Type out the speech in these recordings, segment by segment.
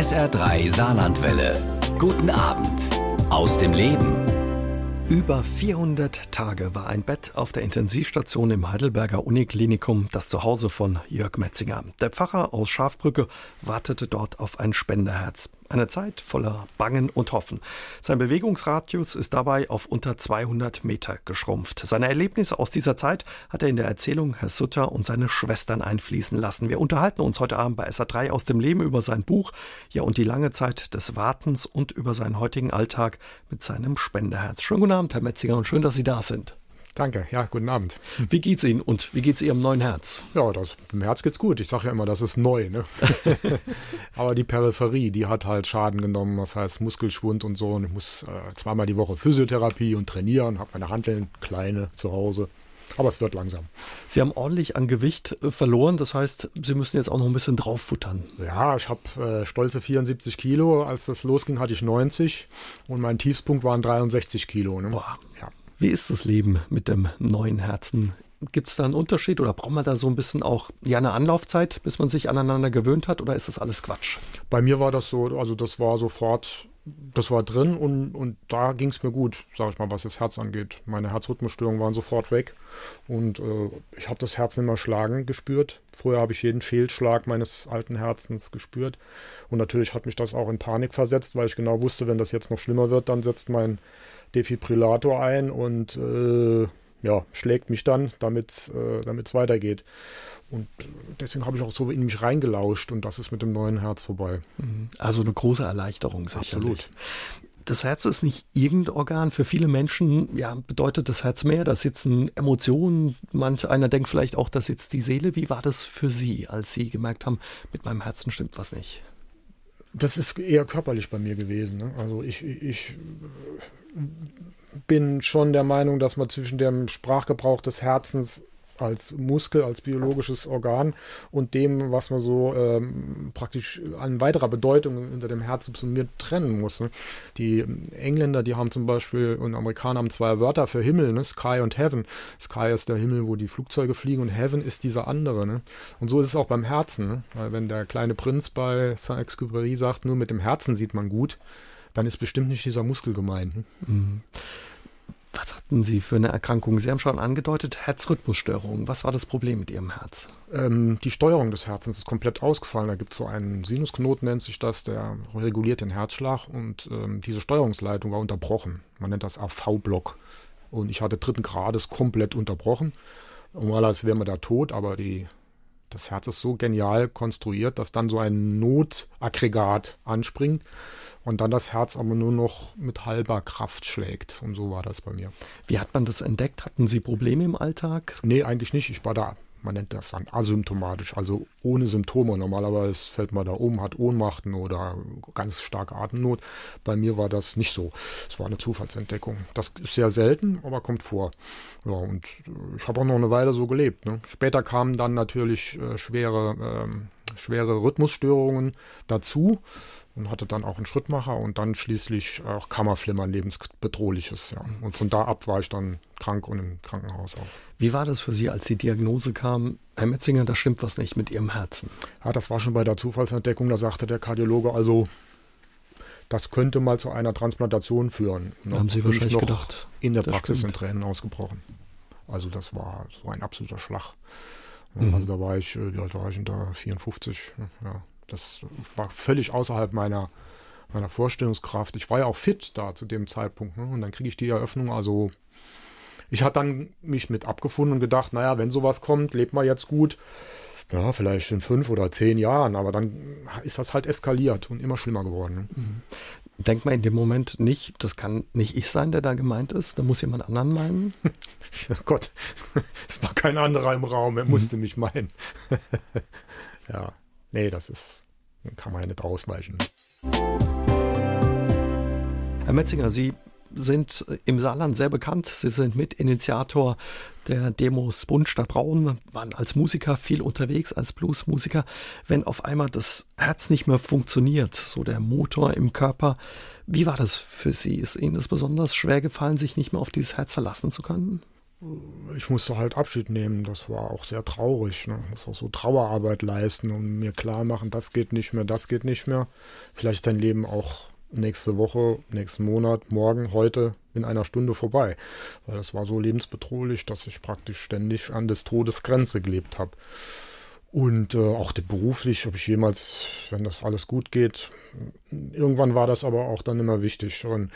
SR3 Saarlandwelle. Guten Abend aus dem Leben. Über 400 Tage war ein Bett auf der Intensivstation im Heidelberger Uniklinikum das Zuhause von Jörg Metzinger. Der Pfarrer aus Schafbrücke wartete dort auf ein Spenderherz. Eine Zeit voller Bangen und Hoffen. Sein Bewegungsradius ist dabei auf unter 200 Meter geschrumpft. Seine Erlebnisse aus dieser Zeit hat er in der Erzählung Herr Sutter und seine Schwestern einfließen lassen. Wir unterhalten uns heute Abend bei SA3 aus dem Leben über sein Buch, ja und die lange Zeit des Wartens und über seinen heutigen Alltag mit seinem Spenderherz. Schönen guten Abend, Herr Metzinger, und schön, dass Sie da sind. Danke, ja, guten Abend. Wie geht's Ihnen und wie geht's Ihrem neuen Herz? Ja, das, dem Herz geht's gut. Ich sage ja immer, das ist neu. Ne? Aber die Peripherie, die hat halt Schaden genommen, das heißt Muskelschwund und so. Und ich muss äh, zweimal die Woche Physiotherapie und trainieren, habe meine Handeln kleine zu Hause. Aber es wird langsam. Sie haben ordentlich an Gewicht äh, verloren, das heißt, Sie müssen jetzt auch noch ein bisschen drauffuttern. Ja, ich habe äh, stolze 74 Kilo. Als das losging, hatte ich 90 und mein Tiefspunkt waren 63 Kilo. Ne? Boah. Ja. Wie ist das Leben mit dem neuen Herzen? Gibt es da einen Unterschied oder braucht man da so ein bisschen auch ja, eine Anlaufzeit, bis man sich aneinander gewöhnt hat oder ist das alles Quatsch? Bei mir war das so, also das war sofort, das war drin und, und da ging es mir gut, sage ich mal, was das Herz angeht. Meine Herzrhythmusstörungen waren sofort weg und äh, ich habe das Herz nicht mehr schlagen gespürt. Früher habe ich jeden Fehlschlag meines alten Herzens gespürt und natürlich hat mich das auch in Panik versetzt, weil ich genau wusste, wenn das jetzt noch schlimmer wird, dann setzt mein Defibrillator ein und äh, ja, schlägt mich dann, damit es äh, weitergeht. Und deswegen habe ich auch so in mich reingelauscht und das ist mit dem neuen Herz vorbei. Mhm. Also eine große Erleichterung, sicherlich. Absolut. Das Herz ist nicht irgendein Organ. Für viele Menschen ja, bedeutet das Herz mehr. Da sitzen Emotionen. Manch einer denkt vielleicht auch, da sitzt die Seele. Wie war das für Sie, als Sie gemerkt haben, mit meinem Herzen stimmt was nicht? Das ist eher körperlich bei mir gewesen. Ne? Also ich, ich bin schon der Meinung, dass man zwischen dem Sprachgebrauch des Herzens als Muskel, als biologisches Organ und dem, was man so ähm, praktisch an weiterer Bedeutung unter dem Herz subsumiert, trennen muss. Ne? Die Engländer, die haben zum Beispiel und Amerikaner haben zwei Wörter für Himmel, ne? Sky und Heaven. Sky ist der Himmel, wo die Flugzeuge fliegen und Heaven ist dieser andere. Ne? Und so ist es auch beim Herzen. Ne? Weil wenn der kleine Prinz bei Saint-Exupéry sagt, nur mit dem Herzen sieht man gut, dann ist bestimmt nicht dieser Muskel gemeint. Ne? Mhm. Was hatten Sie für eine Erkrankung? Sie haben schon angedeutet, Herzrhythmusstörung. Was war das Problem mit Ihrem Herz? Ähm, die Steuerung des Herzens ist komplett ausgefallen. Da gibt es so einen Sinusknoten, nennt sich das, der reguliert den Herzschlag und ähm, diese Steuerungsleitung war unterbrochen. Man nennt das AV-Block. Und ich hatte dritten Grades komplett unterbrochen. Normalerweise wäre man da tot, aber die, das Herz ist so genial konstruiert, dass dann so ein Notaggregat anspringt und dann das Herz aber nur noch mit halber Kraft schlägt. Und so war das bei mir. Wie hat man das entdeckt? Hatten Sie Probleme im Alltag? Nee, eigentlich nicht. Ich war da, man nennt das dann asymptomatisch, also ohne Symptome. Normalerweise fällt man da um, hat Ohnmachten oder ganz starke Atemnot. Bei mir war das nicht so. Es war eine Zufallsentdeckung. Das ist sehr selten, aber kommt vor. Ja, und ich habe auch noch eine Weile so gelebt. Ne? Später kamen dann natürlich äh, schwere, äh, schwere Rhythmusstörungen dazu und hatte dann auch einen Schrittmacher und dann schließlich auch Kammerflimmern, lebensbedrohliches. Ja. Und von da ab war ich dann krank und im Krankenhaus auch. Wie war das für Sie, als die Diagnose kam, Herr Metzinger, da stimmt was nicht mit Ihrem Herzen? Ja, das war schon bei der Zufallsentdeckung, da sagte der Kardiologe, also das könnte mal zu einer Transplantation führen. Und Haben Sie wahrscheinlich gedacht? In der Praxis stimmt. in Tränen ausgebrochen. Also das war so ein absoluter Schlag. Mhm. Also da war ich, äh, wie alt war ich denn da? 54, ja. Das war völlig außerhalb meiner, meiner Vorstellungskraft. Ich war ja auch fit da zu dem Zeitpunkt. Ne? Und dann kriege ich die Eröffnung. Also ich hatte dann mich mit abgefunden und gedacht, naja, wenn sowas kommt, lebt man jetzt gut. Ja, vielleicht in fünf oder zehn Jahren, aber dann ist das halt eskaliert und immer schlimmer geworden. Ne? Mhm. Denkt man in dem Moment nicht, das kann nicht ich sein, der da gemeint ist, da muss jemand anderen meinen? oh Gott, es war kein anderer im Raum, er mhm. musste mich meinen. ja nee, das ist, kann man ja nicht ausweichen. Herr Metzinger, Sie sind im Saarland sehr bekannt. Sie sind Mitinitiator der Demos Bund statt Braun, waren als Musiker viel unterwegs, als Bluesmusiker. Wenn auf einmal das Herz nicht mehr funktioniert, so der Motor im Körper, wie war das für Sie? Ist Ihnen das besonders schwer gefallen, sich nicht mehr auf dieses Herz verlassen zu können? Ich musste halt Abschied nehmen. Das war auch sehr traurig. Ne? Ich musste auch so Trauerarbeit leisten und mir klar machen, das geht nicht mehr, das geht nicht mehr. Vielleicht dein Leben auch nächste Woche, nächsten Monat, morgen, heute in einer Stunde vorbei. Weil das war so lebensbedrohlich, dass ich praktisch ständig an des Todes Grenze gelebt habe. Und äh, auch beruflich, ob ich jemals, wenn das alles gut geht, irgendwann war das aber auch dann immer wichtig. Und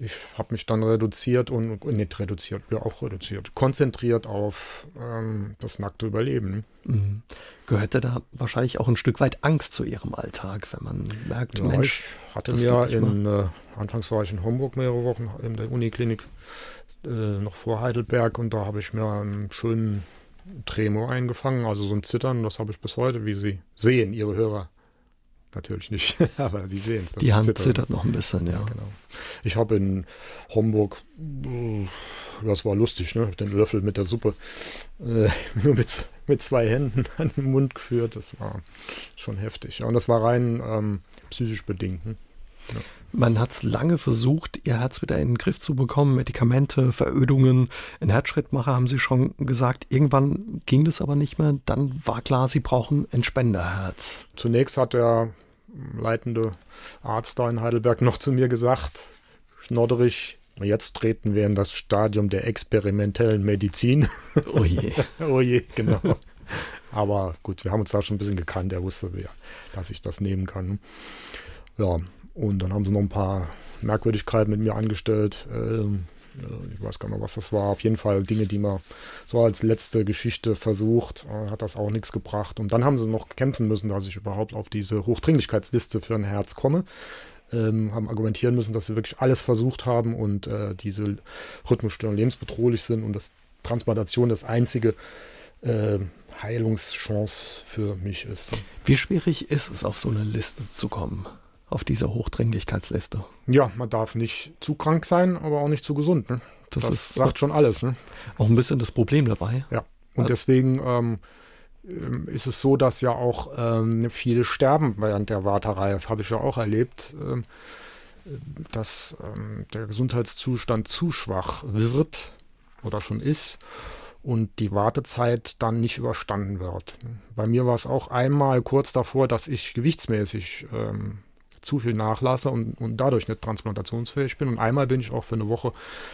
ich habe mich dann reduziert und nicht reduziert, ja auch reduziert, konzentriert auf ähm, das nackte Überleben. Mhm. Gehörte da wahrscheinlich auch ein Stück weit Angst zu Ihrem Alltag, wenn man merkt, ja, Mensch, ich hatte mir in, äh, anfangs war ich in Homburg mehrere Wochen in der Uniklinik, äh, noch vor Heidelberg und da habe ich mir einen schönen Tremor eingefangen, also so ein Zittern, das habe ich bis heute, wie Sie sehen, Ihre Hörer natürlich nicht, aber Sie sehen es. Die Hand zittert. zittert noch ein bisschen, ja. ja genau. Ich habe in Homburg, das war lustig, ne? den Löffel mit der Suppe äh, nur mit, mit zwei Händen an den Mund geführt. Das war schon heftig. Ja. Und das war rein ähm, psychisch bedingt. Ne? Ja. Man hat es lange versucht, ihr Herz wieder in den Griff zu bekommen. Medikamente, Verödungen, ein Herzschrittmacher, haben Sie schon gesagt. Irgendwann ging das aber nicht mehr. Dann war klar, Sie brauchen ein Spenderherz. Zunächst hat der leitende Arzt da in Heidelberg noch zu mir gesagt, Schnodderich, jetzt treten wir in das Stadium der experimentellen Medizin. Oh je. oh je, genau. Aber gut, wir haben uns da schon ein bisschen gekannt. Er wusste, dass ich das nehmen kann. Ja, und dann haben sie noch ein paar Merkwürdigkeiten mit mir angestellt. Ähm, äh, ich weiß gar nicht, was das war. Auf jeden Fall Dinge, die man so als letzte Geschichte versucht, äh, hat das auch nichts gebracht. Und dann haben sie noch kämpfen müssen, dass ich überhaupt auf diese Hochdringlichkeitsliste für ein Herz komme. Ähm, haben argumentieren müssen, dass sie wirklich alles versucht haben und äh, diese Rhythmusstörungen lebensbedrohlich sind und dass Transplantation das einzige äh, Heilungschance für mich ist. Wie schwierig ist es, auf so eine Liste zu kommen? Auf dieser Hochdringlichkeitsliste. Ja, man darf nicht zu krank sein, aber auch nicht zu gesund. Ne? Das, das ist, sagt schon alles. Ne? Auch ein bisschen das Problem dabei. Ja, und deswegen ähm, ähm, ist es so, dass ja auch ähm, viele sterben während der Warterei. Das habe ich ja auch erlebt, ähm, dass ähm, der Gesundheitszustand zu schwach wird oder schon ist und die Wartezeit dann nicht überstanden wird. Bei mir war es auch einmal kurz davor, dass ich gewichtsmäßig ähm, zu viel nachlasse und, und dadurch nicht transplantationsfähig bin. Und einmal bin ich auch für eine Woche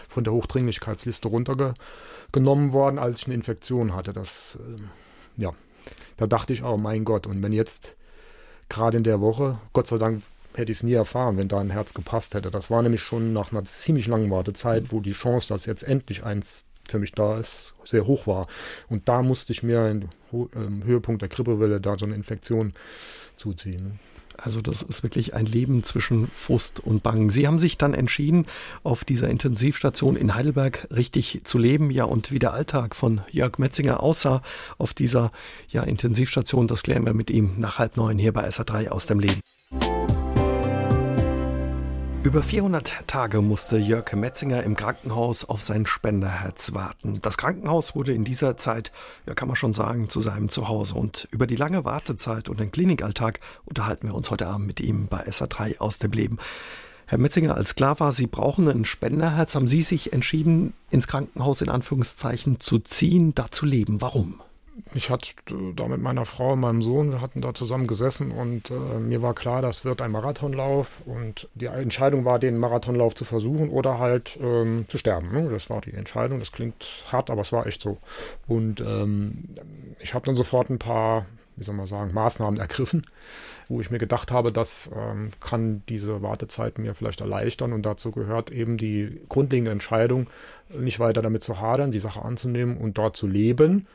von der Hochdringlichkeitsliste runtergenommen worden, als ich eine Infektion hatte. Das, äh, ja, da dachte ich, oh mein Gott, und wenn jetzt gerade in der Woche, Gott sei Dank hätte ich es nie erfahren, wenn da ein Herz gepasst hätte. Das war nämlich schon nach einer ziemlich langen Wartezeit, wo die Chance, dass jetzt endlich eins für mich da ist, sehr hoch war. Und da musste ich mir im ähm, Höhepunkt der Grippewelle da so eine Infektion zuziehen. Also das ist wirklich ein Leben zwischen Frust und Bangen. Sie haben sich dann entschieden, auf dieser Intensivstation in Heidelberg richtig zu leben. Ja, und wie der Alltag von Jörg Metzinger aussah auf dieser ja, Intensivstation, das klären wir mit ihm nach halb neun hier bei SA3 aus dem Leben. Über 400 Tage musste Jörg Metzinger im Krankenhaus auf sein Spenderherz warten. Das Krankenhaus wurde in dieser Zeit, ja kann man schon sagen, zu seinem Zuhause. Und über die lange Wartezeit und den Klinikalltag unterhalten wir uns heute Abend mit ihm bei SA3 aus dem Leben. Herr Metzinger, als klar war, Sie brauchen ein Spenderherz, haben Sie sich entschieden, ins Krankenhaus in Anführungszeichen zu ziehen, da zu leben. Warum? Ich hatte da mit meiner Frau und meinem Sohn, wir hatten da zusammen gesessen und äh, mir war klar, das wird ein Marathonlauf und die Entscheidung war, den Marathonlauf zu versuchen oder halt ähm, zu sterben. Ne? Das war die Entscheidung. Das klingt hart, aber es war echt so. Und ähm, ich habe dann sofort ein paar, wie soll man sagen, Maßnahmen ergriffen, wo ich mir gedacht habe, das ähm, kann diese Wartezeit mir vielleicht erleichtern und dazu gehört eben die grundlegende Entscheidung, nicht weiter damit zu hadern, die Sache anzunehmen und dort zu leben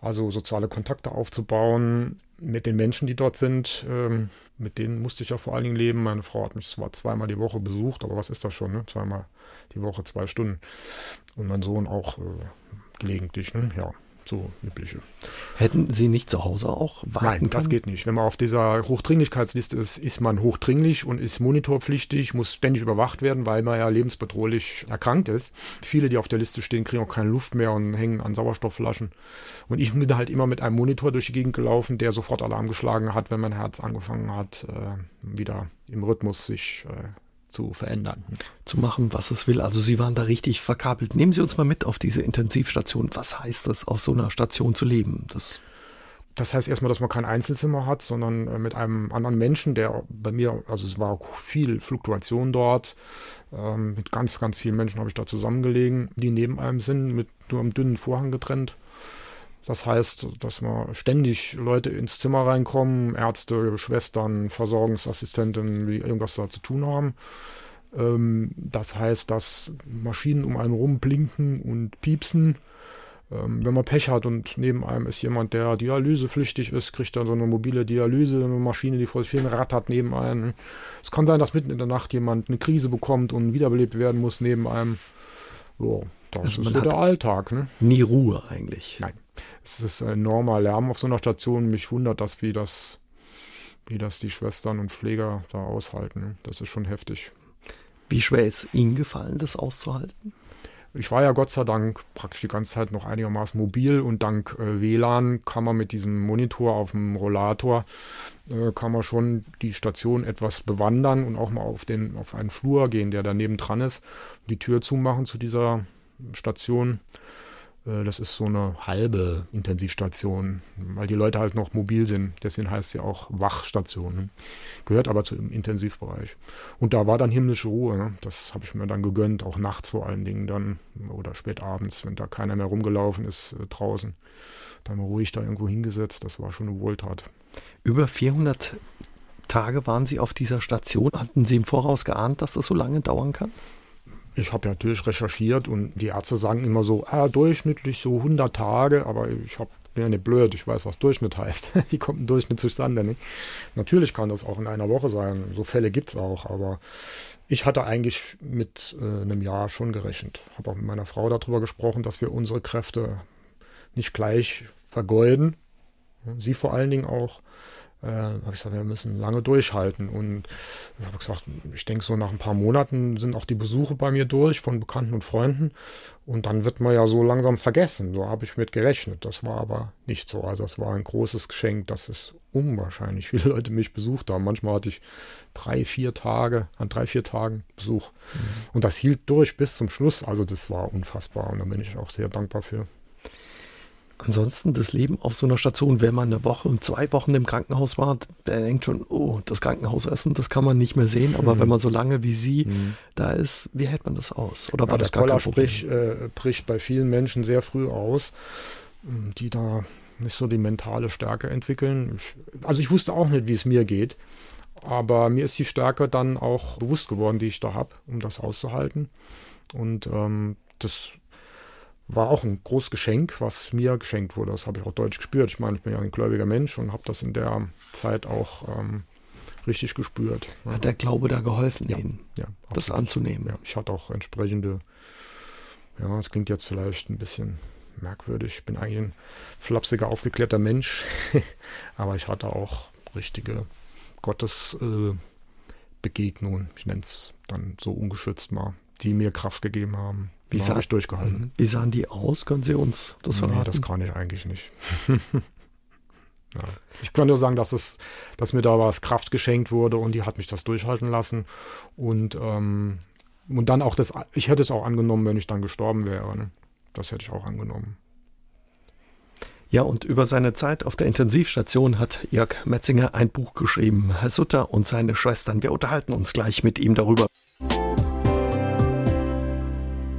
also soziale Kontakte aufzubauen mit den Menschen, die dort sind. Ähm, mit denen musste ich ja vor allen Dingen leben. Meine Frau hat mich zwar zweimal die Woche besucht, aber was ist das schon, ne? Zweimal die Woche, zwei Stunden. Und mein Sohn auch äh, gelegentlich, ne? Ja so übliche. Hätten Sie nicht zu Hause auch warten Nein, können? das geht nicht. Wenn man auf dieser Hochdringlichkeitsliste ist, ist man hochdringlich und ist monitorpflichtig, muss ständig überwacht werden, weil man ja lebensbedrohlich erkrankt ist. Viele, die auf der Liste stehen, kriegen auch keine Luft mehr und hängen an Sauerstoffflaschen. Und ich bin halt immer mit einem Monitor durch die Gegend gelaufen, der sofort Alarm geschlagen hat, wenn mein Herz angefangen hat, äh, wieder im Rhythmus sich äh, zu verändern. Zu machen, was es will. Also Sie waren da richtig verkabelt. Nehmen Sie uns mal mit auf diese Intensivstation. Was heißt es, auf so einer Station zu leben? Das das heißt erstmal, dass man kein Einzelzimmer hat, sondern äh, mit einem anderen Menschen, der bei mir, also es war viel Fluktuation dort. Ähm, mit ganz, ganz vielen Menschen habe ich da zusammengelegen, die neben einem sind, mit nur einem dünnen Vorhang getrennt. Das heißt, dass man ständig Leute ins Zimmer reinkommen, Ärzte, Schwestern, Versorgungsassistenten, die irgendwas da zu tun haben. Ähm, das heißt, dass Maschinen um einen rum blinken und piepsen. Ähm, wenn man Pech hat und neben einem ist jemand, der dialysepflichtig ist, kriegt er so eine mobile Dialysemaschine, die vor sich hin rattert neben einem. Es kann sein, dass mitten in der Nacht jemand eine Krise bekommt und wiederbelebt werden muss neben einem. So, das also ist so der Alltag. Ne? Nie Ruhe eigentlich. Nein es ist ein enormer Lärm auf so einer Station. Mich wundert das, wie das, wie das die Schwestern und Pfleger da aushalten. Das ist schon heftig. Wie schwer ist Ihnen gefallen, das auszuhalten? Ich war ja Gott sei Dank praktisch die ganze Zeit noch einigermaßen mobil und dank äh, WLAN kann man mit diesem Monitor auf dem Rollator äh, kann man schon die Station etwas bewandern und auch mal auf den auf einen Flur gehen, der daneben dran ist, die Tür zumachen zu dieser Station das ist so eine halbe Intensivstation, weil die Leute halt noch mobil sind. Deswegen heißt sie auch Wachstation. Ne? Gehört aber zum Intensivbereich. Und da war dann himmlische Ruhe. Ne? Das habe ich mir dann gegönnt, auch nachts vor allen Dingen dann oder spät abends, wenn da keiner mehr rumgelaufen ist äh, draußen. Dann ruhig da irgendwo hingesetzt. Das war schon eine Wohltat. Über 400 Tage waren Sie auf dieser Station. Hatten Sie im Voraus geahnt, dass das so lange dauern kann? Ich habe natürlich recherchiert und die Ärzte sagen immer so, ah, durchschnittlich so 100 Tage, aber ich hab, bin ja nicht blöd, ich weiß, was Durchschnitt heißt. Wie kommt ein Durchschnitt zustande? Nicht? Natürlich kann das auch in einer Woche sein, so Fälle gibt es auch, aber ich hatte eigentlich mit äh, einem Jahr schon gerechnet. Habe auch mit meiner Frau darüber gesprochen, dass wir unsere Kräfte nicht gleich vergeuden. Sie vor allen Dingen auch äh, habe ich gesagt, wir müssen lange durchhalten. Und ich habe gesagt, ich denke, so nach ein paar Monaten sind auch die Besuche bei mir durch von Bekannten und Freunden. Und dann wird man ja so langsam vergessen. So habe ich mit gerechnet. Das war aber nicht so. Also es war ein großes Geschenk, dass es unwahrscheinlich viele Leute mich besucht haben. Manchmal hatte ich drei, vier Tage, an drei, vier Tagen Besuch. Mhm. Und das hielt durch bis zum Schluss. Also das war unfassbar. Und da bin ich auch sehr dankbar für. Ansonsten das Leben auf so einer Station, wenn man eine Woche und zwei Wochen im Krankenhaus war, der denkt schon, oh, das Krankenhausessen, das kann man nicht mehr sehen. Aber mhm. wenn man so lange wie Sie mhm. da ist, wie hält man das aus? Oder ja, war das, das gar sprich, äh, bricht bei vielen Menschen sehr früh aus, ähm, die da nicht so die mentale Stärke entwickeln. Ich, also ich wusste auch nicht, wie es mir geht. Aber mir ist die Stärke dann auch bewusst geworden, die ich da habe, um das auszuhalten. Und ähm, das war auch ein großes Geschenk, was mir geschenkt wurde. Das habe ich auch deutlich gespürt. Ich meine, ich bin ja ein gläubiger Mensch und habe das in der Zeit auch ähm, richtig gespürt. Hat der Glaube da geholfen, ja, Ihnen, ja, das anzunehmen? Ja, ich hatte auch entsprechende, ja, es klingt jetzt vielleicht ein bisschen merkwürdig. Ich bin eigentlich ein flapsiger, aufgeklärter Mensch, aber ich hatte auch richtige Gottesbegegnungen. Äh, ich nenne es dann so ungeschützt mal, die mir Kraft gegeben haben. Wie sah, ich durchgehalten. Mhm. Wie sahen die aus? Können Sie uns das verraten? Nee, das kann ich eigentlich nicht. ja. Ich kann nur sagen, dass, es, dass mir da was Kraft geschenkt wurde und die hat mich das durchhalten lassen. Und, ähm, und dann auch das, ich hätte es auch angenommen, wenn ich dann gestorben wäre. Ne? Das hätte ich auch angenommen. Ja, und über seine Zeit auf der Intensivstation hat Jörg Metzinger ein Buch geschrieben. Herr Sutter und seine Schwestern. Wir unterhalten uns gleich mit ihm darüber.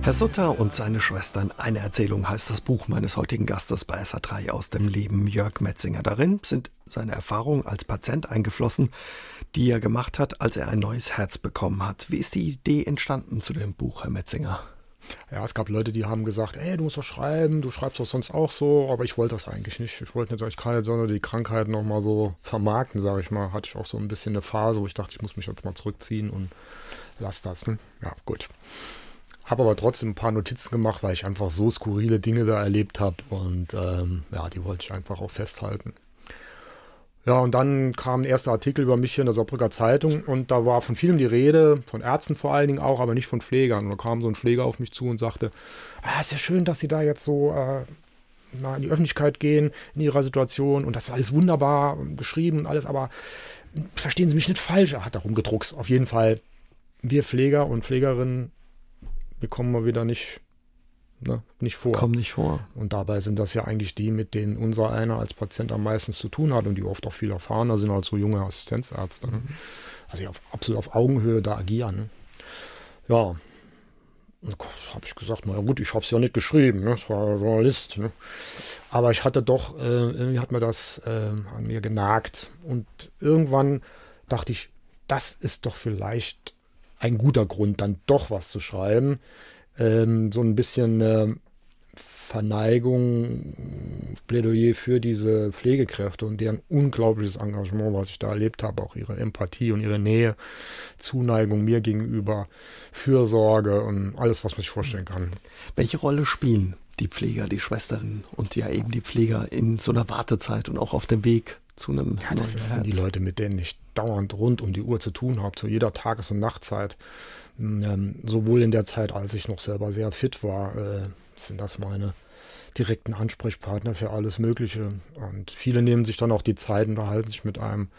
Herr Sutter und seine Schwestern, eine Erzählung heißt das Buch meines heutigen Gastes bei SA3 aus dem Leben Jörg Metzinger. Darin sind seine Erfahrungen als Patient eingeflossen, die er gemacht hat, als er ein neues Herz bekommen hat. Wie ist die Idee entstanden zu dem Buch, Herr Metzinger? Ja, es gab Leute, die haben gesagt, ey, du musst doch schreiben, du schreibst doch sonst auch so, aber ich wollte das eigentlich nicht. Ich wollte nicht, ich kann jetzt sondern die Krankheit nochmal so vermarkten, sage ich mal. Hatte ich auch so ein bisschen eine Phase, wo ich dachte, ich muss mich jetzt mal zurückziehen und lass das. Ne? Ja, gut. Habe aber trotzdem ein paar Notizen gemacht, weil ich einfach so skurrile Dinge da erlebt habe. Und ähm, ja, die wollte ich einfach auch festhalten. Ja, und dann kam ein erster Artikel über mich hier in der Saarbrücker Zeitung und da war von vielem die Rede, von Ärzten vor allen Dingen auch, aber nicht von Pflegern. Und da kam so ein Pfleger auf mich zu und sagte, ah, ist ja schön, dass Sie da jetzt so äh, na, in die Öffentlichkeit gehen, in Ihrer Situation und das ist alles wunderbar geschrieben und alles, aber verstehen Sie mich nicht falsch, er hat da rumgedruckt. Auf jeden Fall wir Pfleger und Pflegerinnen, wir kommen mal wieder nicht, ne, nicht vor. Kommen nicht vor. Und dabei sind das ja eigentlich die, mit denen unser einer als Patient am meisten zu tun hat und die oft auch viel erfahrener sind als so junge Assistenzärzte. Ne? Also auf, absolut auf Augenhöhe da agieren. Ne? Ja, habe ich gesagt, na gut, ich habe es ja nicht geschrieben, ne? ich war Journalist. Ne? Aber ich hatte doch, äh, irgendwie hat mir das äh, an mir genagt. Und irgendwann dachte ich, das ist doch vielleicht ein guter Grund, dann doch was zu schreiben. Ähm, so ein bisschen äh, Verneigung, Plädoyer für diese Pflegekräfte und deren unglaubliches Engagement, was ich da erlebt habe, auch ihre Empathie und ihre Nähe, Zuneigung mir gegenüber, Fürsorge und alles, was man sich vorstellen kann. Welche Rolle spielen die Pfleger, die Schwestern und ja eben die Pfleger in so einer Wartezeit und auch auf dem Weg zu einem ja, das sind die Leute, mit denen ich dauernd rund um die Uhr zu tun habe, zu jeder Tages- und Nachtzeit. Ähm, sowohl in der Zeit, als ich noch selber sehr fit war, äh, sind das meine direkten Ansprechpartner für alles Mögliche. Und viele nehmen sich dann auch die Zeit und unterhalten sich mit einem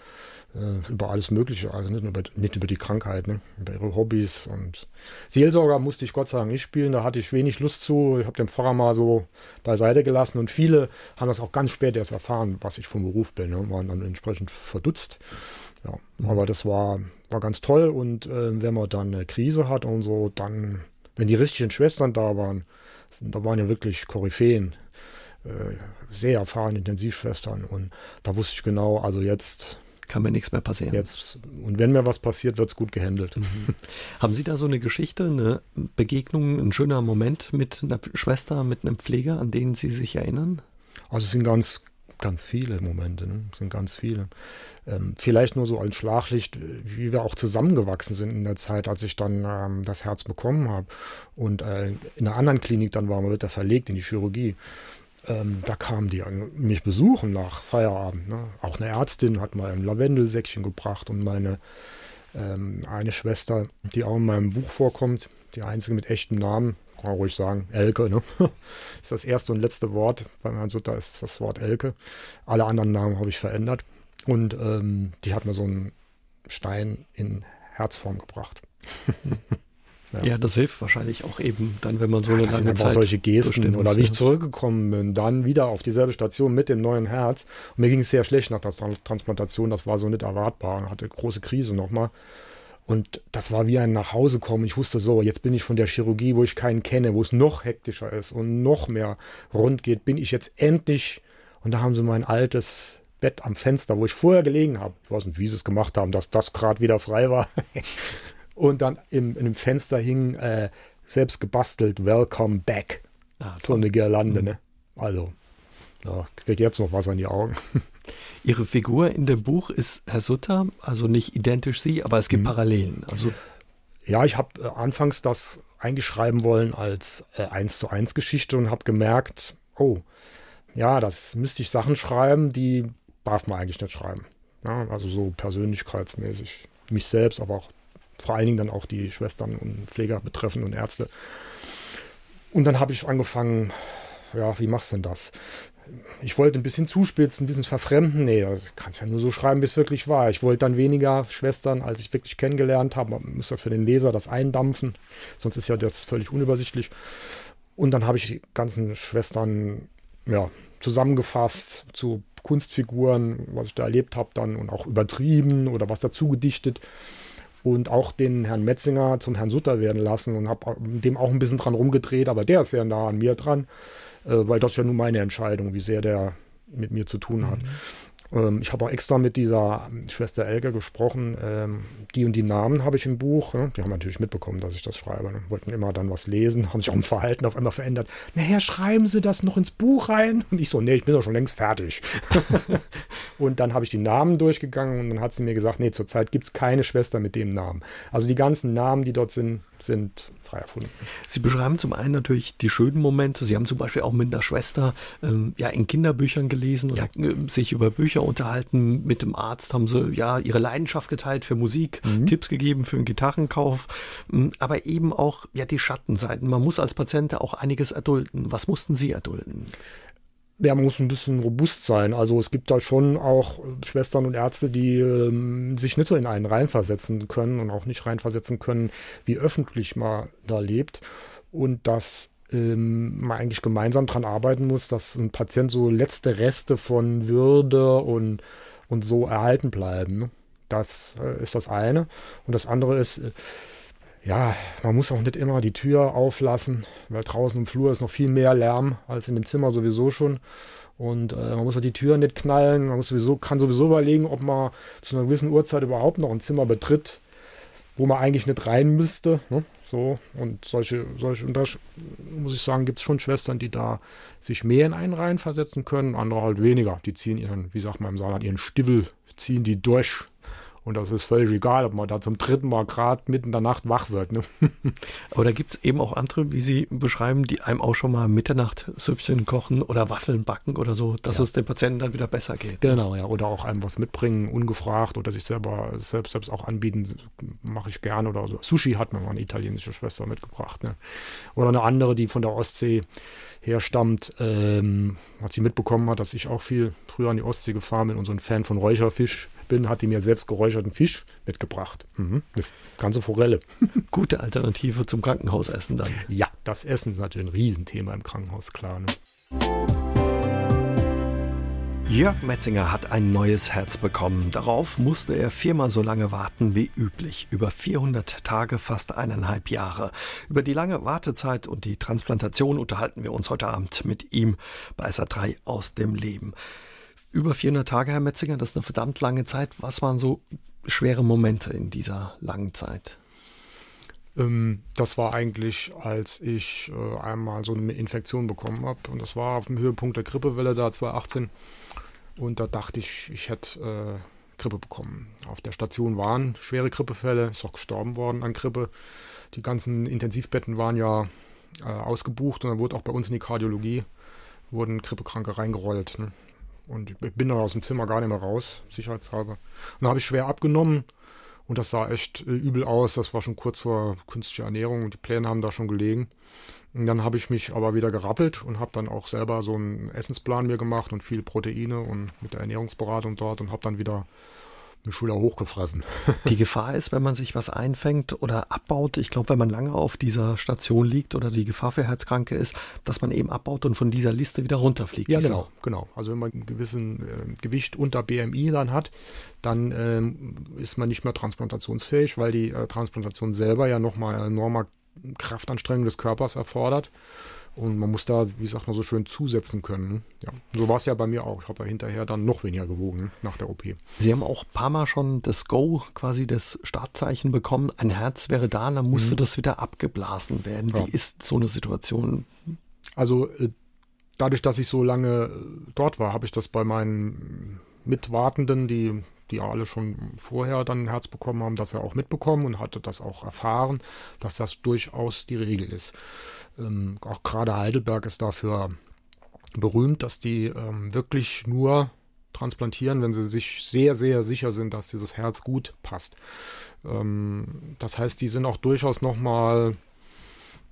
äh, über alles Mögliche, also nicht über, nicht über die Krankheit, ne? über ihre Hobbys. Und Seelsorger musste ich Gott sei Dank nicht spielen, da hatte ich wenig Lust zu. Ich habe den Pfarrer mal so beiseite gelassen und viele haben das auch ganz spät erst erfahren, was ich vom Beruf bin, ne? waren dann entsprechend verdutzt. Ja, mhm. aber das war, war ganz toll und äh, wenn man dann eine Krise hat und so, dann, wenn die richtigen Schwestern da waren, da waren ja wirklich Koryphäen, äh, sehr erfahrene Intensivschwestern. Und da wusste ich genau, also jetzt kann mir nichts mehr passieren. Jetzt, und wenn mir was passiert, wird es gut gehandelt. Mhm. Haben Sie da so eine Geschichte, eine Begegnung, ein schöner Moment mit einer Schwester, mit einem Pfleger, an den Sie sich erinnern? Also es sind ganz, ganz viele Momente, ne? es sind ganz viele. Ähm, vielleicht nur so als Schlaglicht, wie wir auch zusammengewachsen sind in der Zeit, als ich dann ähm, das Herz bekommen habe. Und äh, in einer anderen Klinik dann war, man wird da verlegt in die Chirurgie. Ähm, da kamen die an mich besuchen nach Feierabend. Ne? Auch eine Ärztin hat mal ein Lavendelsäckchen gebracht und meine ähm, eine Schwester, die auch in meinem Buch vorkommt, die einzige mit echtem Namen, kann man ruhig sagen, Elke, ne? ist das erste und letzte Wort. Bei Herrn Sutter ist das Wort Elke. Alle anderen Namen habe ich verändert. Und ähm, die hat mir so einen Stein in Herzform gebracht. ja. ja. das hilft wahrscheinlich auch eben dann, wenn man so ja, eine das lange sind Zeit solche Gesten oder wie ich zurückgekommen bin, dann wieder auf dieselbe Station mit dem neuen Herz. Und mir ging es sehr schlecht nach der Transplantation, das war so nicht erwartbar. Ich hatte große Krise nochmal. Und das war wie ein Nachhausekommen. Ich wusste so, jetzt bin ich von der Chirurgie, wo ich keinen kenne, wo es noch hektischer ist und noch mehr rund geht, bin ich jetzt endlich. Und da haben sie mein altes Bett am Fenster, wo ich vorher gelegen habe. Ich weiß nicht, wie sie es gemacht haben, dass das gerade wieder frei war. und dann im, in dem Fenster hing äh, selbst gebastelt Welcome Back. Ah, so eine Girlande, mhm. ne? Also, ja, kriege jetzt noch was an die Augen. Ihre Figur in dem Buch ist Herr Sutter, also nicht identisch Sie, aber es gibt mhm. Parallelen. Also ja, ich habe äh, anfangs das eingeschreiben wollen als äh, 1 zu 1 Geschichte und habe gemerkt, oh, ja, das müsste ich Sachen schreiben, die darf man eigentlich nicht schreiben. Ja, also so persönlichkeitsmäßig. Mich selbst, aber auch vor allen Dingen dann auch die Schwestern und Pfleger betreffen und Ärzte. Und dann habe ich angefangen, ja, wie machst du denn das? Ich wollte ein bisschen zuspitzen, ein bisschen verfremden. Nee, das kannst ja nur so schreiben, wie es wirklich war. Ich wollte dann weniger Schwestern, als ich wirklich kennengelernt habe. Man muss ja für den Leser das eindampfen, sonst ist ja das völlig unübersichtlich. Und dann habe ich die ganzen Schwestern ja, zusammengefasst zu Kunstfiguren, was ich da erlebt habe, dann und auch übertrieben oder was dazu gedichtet und auch den Herrn Metzinger zum Herrn Sutter werden lassen und habe dem auch ein bisschen dran rumgedreht, aber der ist sehr nah an mir dran, äh, weil das ja nun meine Entscheidung, wie sehr der mit mir zu tun hat. Mhm. Ähm, ich habe auch extra mit dieser Schwester Elke gesprochen. Ähm, die und die Namen habe ich im Buch. Ne? Die haben natürlich mitbekommen, dass ich das schreibe. Ne? Wollten immer dann was lesen, haben sich auch im Verhalten auf einmal verändert. Naja, schreiben Sie das noch ins Buch rein? Und ich so, nee, ich bin doch schon längst fertig. und dann habe ich die Namen durchgegangen und dann hat sie mir gesagt, nee, zurzeit gibt es keine Schwester mit dem Namen. Also die ganzen Namen, die dort sind, sind frei erfunden. Sie beschreiben zum einen natürlich die schönen Momente. Sie haben zum Beispiel auch mit einer Schwester ähm, ja in Kinderbüchern gelesen ja. oder äh, sich über Bücher unterhalten. Mit dem Arzt haben sie ja ihre Leidenschaft geteilt für Musik, mhm. Tipps gegeben für einen Gitarrenkauf, ähm, aber eben auch ja die Schattenseiten. Man muss als Patient auch einiges erdulden. Was mussten Sie erdulden? Ja, man muss ein bisschen robust sein. Also es gibt da schon auch Schwestern und Ärzte, die ähm, sich nicht so in einen reinversetzen können und auch nicht reinversetzen können, wie öffentlich man da lebt. Und dass ähm, man eigentlich gemeinsam daran arbeiten muss, dass ein Patient so letzte Reste von Würde und, und so erhalten bleiben. Ne? Das äh, ist das eine. Und das andere ist, äh, ja, man muss auch nicht immer die Tür auflassen, weil draußen im Flur ist noch viel mehr Lärm als in dem Zimmer sowieso schon. Und äh, man muss auch die Tür nicht knallen. Man muss sowieso, kann sowieso überlegen, ob man zu einer gewissen Uhrzeit überhaupt noch ein Zimmer betritt, wo man eigentlich nicht rein müsste. Ne? So, und solche, solche, und da muss ich sagen, gibt es schon Schwestern, die da sich mehr in einen Reihen versetzen können, andere halt weniger. Die ziehen ihren, wie sagt man im Saarland, ihren Stiefel, ziehen die durch und das ist völlig egal, ob man da zum dritten Mal gerade mitten in der Nacht wach wird. Ne? Aber da gibt es eben auch andere, wie Sie beschreiben, die einem auch schon mal Mitternacht-Süppchen kochen oder Waffeln backen oder so, dass ja. es dem Patienten dann wieder besser geht. Genau, ja. Oder auch einem was mitbringen, ungefragt oder sich selber selbst, selbst auch anbieten, mache ich gerne. Oder so. Sushi hat mir mal eine italienische Schwester mitgebracht. Ne? Oder eine andere, die von der Ostsee herstammt, ähm, hat sie mitbekommen hat, dass ich auch viel früher an die Ostsee gefahren bin und so ein Fan von Räucherfisch bin, hat die mir selbst geräucherten Fisch mitgebracht. Mhm. Eine ganze Forelle. Gute Alternative zum Krankenhausessen dann. Ja, das Essen ist natürlich ein Riesenthema im Krankenhaus, klar. Ne? Jörg Metzinger hat ein neues Herz bekommen. Darauf musste er viermal so lange warten wie üblich. Über 400 Tage, fast eineinhalb Jahre. Über die lange Wartezeit und die Transplantation unterhalten wir uns heute Abend mit ihm bei SA3 aus dem Leben. Über 400 Tage, Herr Metzinger, das ist eine verdammt lange Zeit. Was waren so schwere Momente in dieser langen Zeit? Ähm, das war eigentlich, als ich äh, einmal so eine Infektion bekommen habe. Und das war auf dem Höhepunkt der Grippewelle da 2018. Und da dachte ich, ich hätte äh, Grippe bekommen. Auf der Station waren schwere Grippefälle, ist auch gestorben worden an Grippe. Die ganzen Intensivbetten waren ja äh, ausgebucht und dann wurde auch bei uns in die Kardiologie wurden Grippekranke reingerollt. Ne? Und ich bin dann aus dem Zimmer gar nicht mehr raus, sicherheitshalber. Und dann habe ich schwer abgenommen und das sah echt äh, übel aus. Das war schon kurz vor künstlicher Ernährung und die Pläne haben da schon gelegen. Und dann habe ich mich aber wieder gerappelt und habe dann auch selber so einen Essensplan mir gemacht und viel Proteine und mit der Ernährungsberatung dort und habe dann wieder eine Schulter hochgefressen. Die Gefahr ist, wenn man sich was einfängt oder abbaut, ich glaube, wenn man lange auf dieser Station liegt oder die Gefahr für Herzkranke ist, dass man eben abbaut und von dieser Liste wieder runterfliegt. Ja, genau, genau. Also wenn man ein gewissen äh, Gewicht unter BMI dann hat, dann ähm, ist man nicht mehr transplantationsfähig, weil die äh, Transplantation selber ja nochmal enormer Kraftanstrengung des Körpers erfordert. Und man muss da, wie sagt man so schön, zusetzen können. Ja, so war es ja bei mir auch. Ich habe ja hinterher dann noch weniger gewogen nach der OP. Sie haben auch ein paar Mal schon das Go, quasi das Startzeichen bekommen. Ein Herz wäre da, dann musste mhm. das wieder abgeblasen werden. Wie ja. ist so eine Situation? Also äh, dadurch, dass ich so lange äh, dort war, habe ich das bei meinen Mitwartenden, die die alle schon vorher dann ein Herz bekommen haben, das er auch mitbekommen und hatte das auch erfahren, dass das durchaus die Regel ist. Ähm, auch gerade Heidelberg ist dafür berühmt, dass die ähm, wirklich nur transplantieren, wenn sie sich sehr, sehr sicher sind, dass dieses Herz gut passt. Ähm, das heißt, die sind auch durchaus nochmal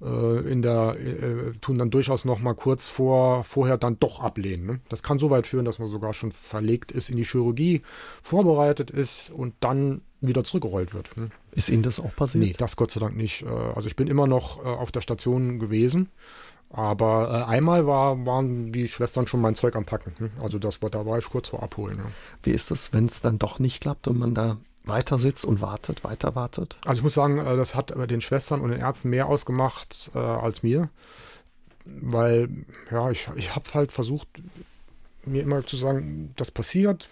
in der, äh, tun dann durchaus nochmal kurz vor, vorher dann doch ablehnen. Ne? Das kann so weit führen, dass man sogar schon verlegt ist in die Chirurgie, vorbereitet ist und dann wieder zurückgerollt wird. Ne? Ist Ihnen das auch passiert? Nee, das Gott sei Dank nicht. Äh, also ich bin immer noch äh, auf der Station gewesen. Aber äh, einmal war, waren die Schwestern schon mein Zeug am Packen. Ne? Also das war, da war ich kurz vor Abholen. Wie ist das, wenn es dann doch nicht klappt und man da weiter sitzt und wartet, weiter wartet? Also ich muss sagen, das hat den Schwestern und den Ärzten mehr ausgemacht äh, als mir. Weil, ja, ich, ich habe halt versucht, mir immer zu sagen, das passiert,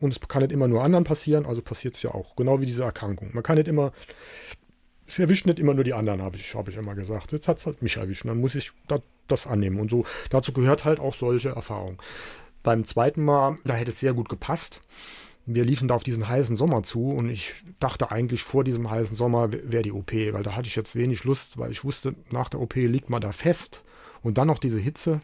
und es kann nicht immer nur anderen passieren, also passiert es ja auch. Genau wie diese Erkrankung. Man kann nicht immer, es erwischt nicht immer nur die anderen, habe ich, hab ich immer gesagt. Jetzt hat es halt mich erwischt. Und dann muss ich das, das annehmen. Und so, dazu gehört halt auch solche Erfahrungen. Beim zweiten Mal, da hätte es sehr gut gepasst. Wir liefen da auf diesen heißen Sommer zu und ich dachte eigentlich vor diesem heißen Sommer wäre die OP, weil da hatte ich jetzt wenig Lust, weil ich wusste, nach der OP liegt man da fest und dann noch diese Hitze.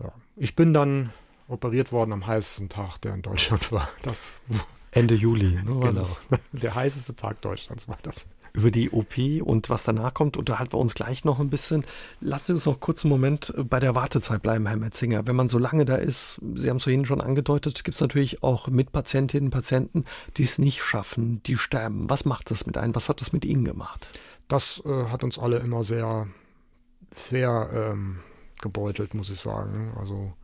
Ja. Ich bin dann operiert worden am heißesten Tag, der in Deutschland war. Das Ende Juli, ne, genau. Der heißeste Tag Deutschlands war das. Über die OP und was danach kommt, unterhalten wir uns gleich noch ein bisschen. Lassen Sie uns noch kurz einen Moment bei der Wartezeit bleiben, Herr Metzinger. Wenn man so lange da ist, Sie haben es vorhin schon angedeutet, gibt es natürlich auch Mitpatientinnen und Patienten, die es nicht schaffen, die sterben. Was macht das mit einem? Was hat das mit Ihnen gemacht? Das äh, hat uns alle immer sehr, sehr ähm, gebeutelt, muss ich sagen. Also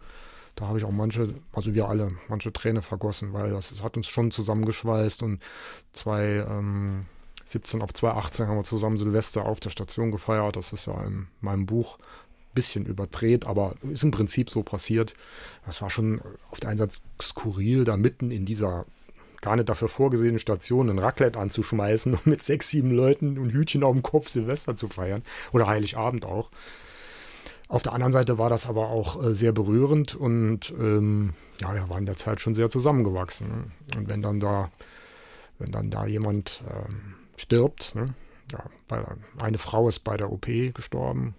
da habe ich auch manche, also wir alle, manche Träne vergossen, weil das, das hat uns schon zusammengeschweißt und 2017 auf 2018 haben wir zusammen Silvester auf der Station gefeiert. Das ist ja in meinem Buch ein bisschen überdreht, aber ist im Prinzip so passiert. Das war schon auf der einen Seite skurril, da mitten in dieser gar nicht dafür vorgesehenen Station ein Raclette anzuschmeißen und mit sechs, sieben Leuten und Hütchen auf dem Kopf Silvester zu feiern. Oder Heiligabend auch. Auf der anderen Seite war das aber auch äh, sehr berührend und ähm, ja, wir waren in der Zeit schon sehr zusammengewachsen. Und wenn dann da, wenn dann da jemand ähm, stirbt, ne? ja, eine Frau ist bei der OP gestorben,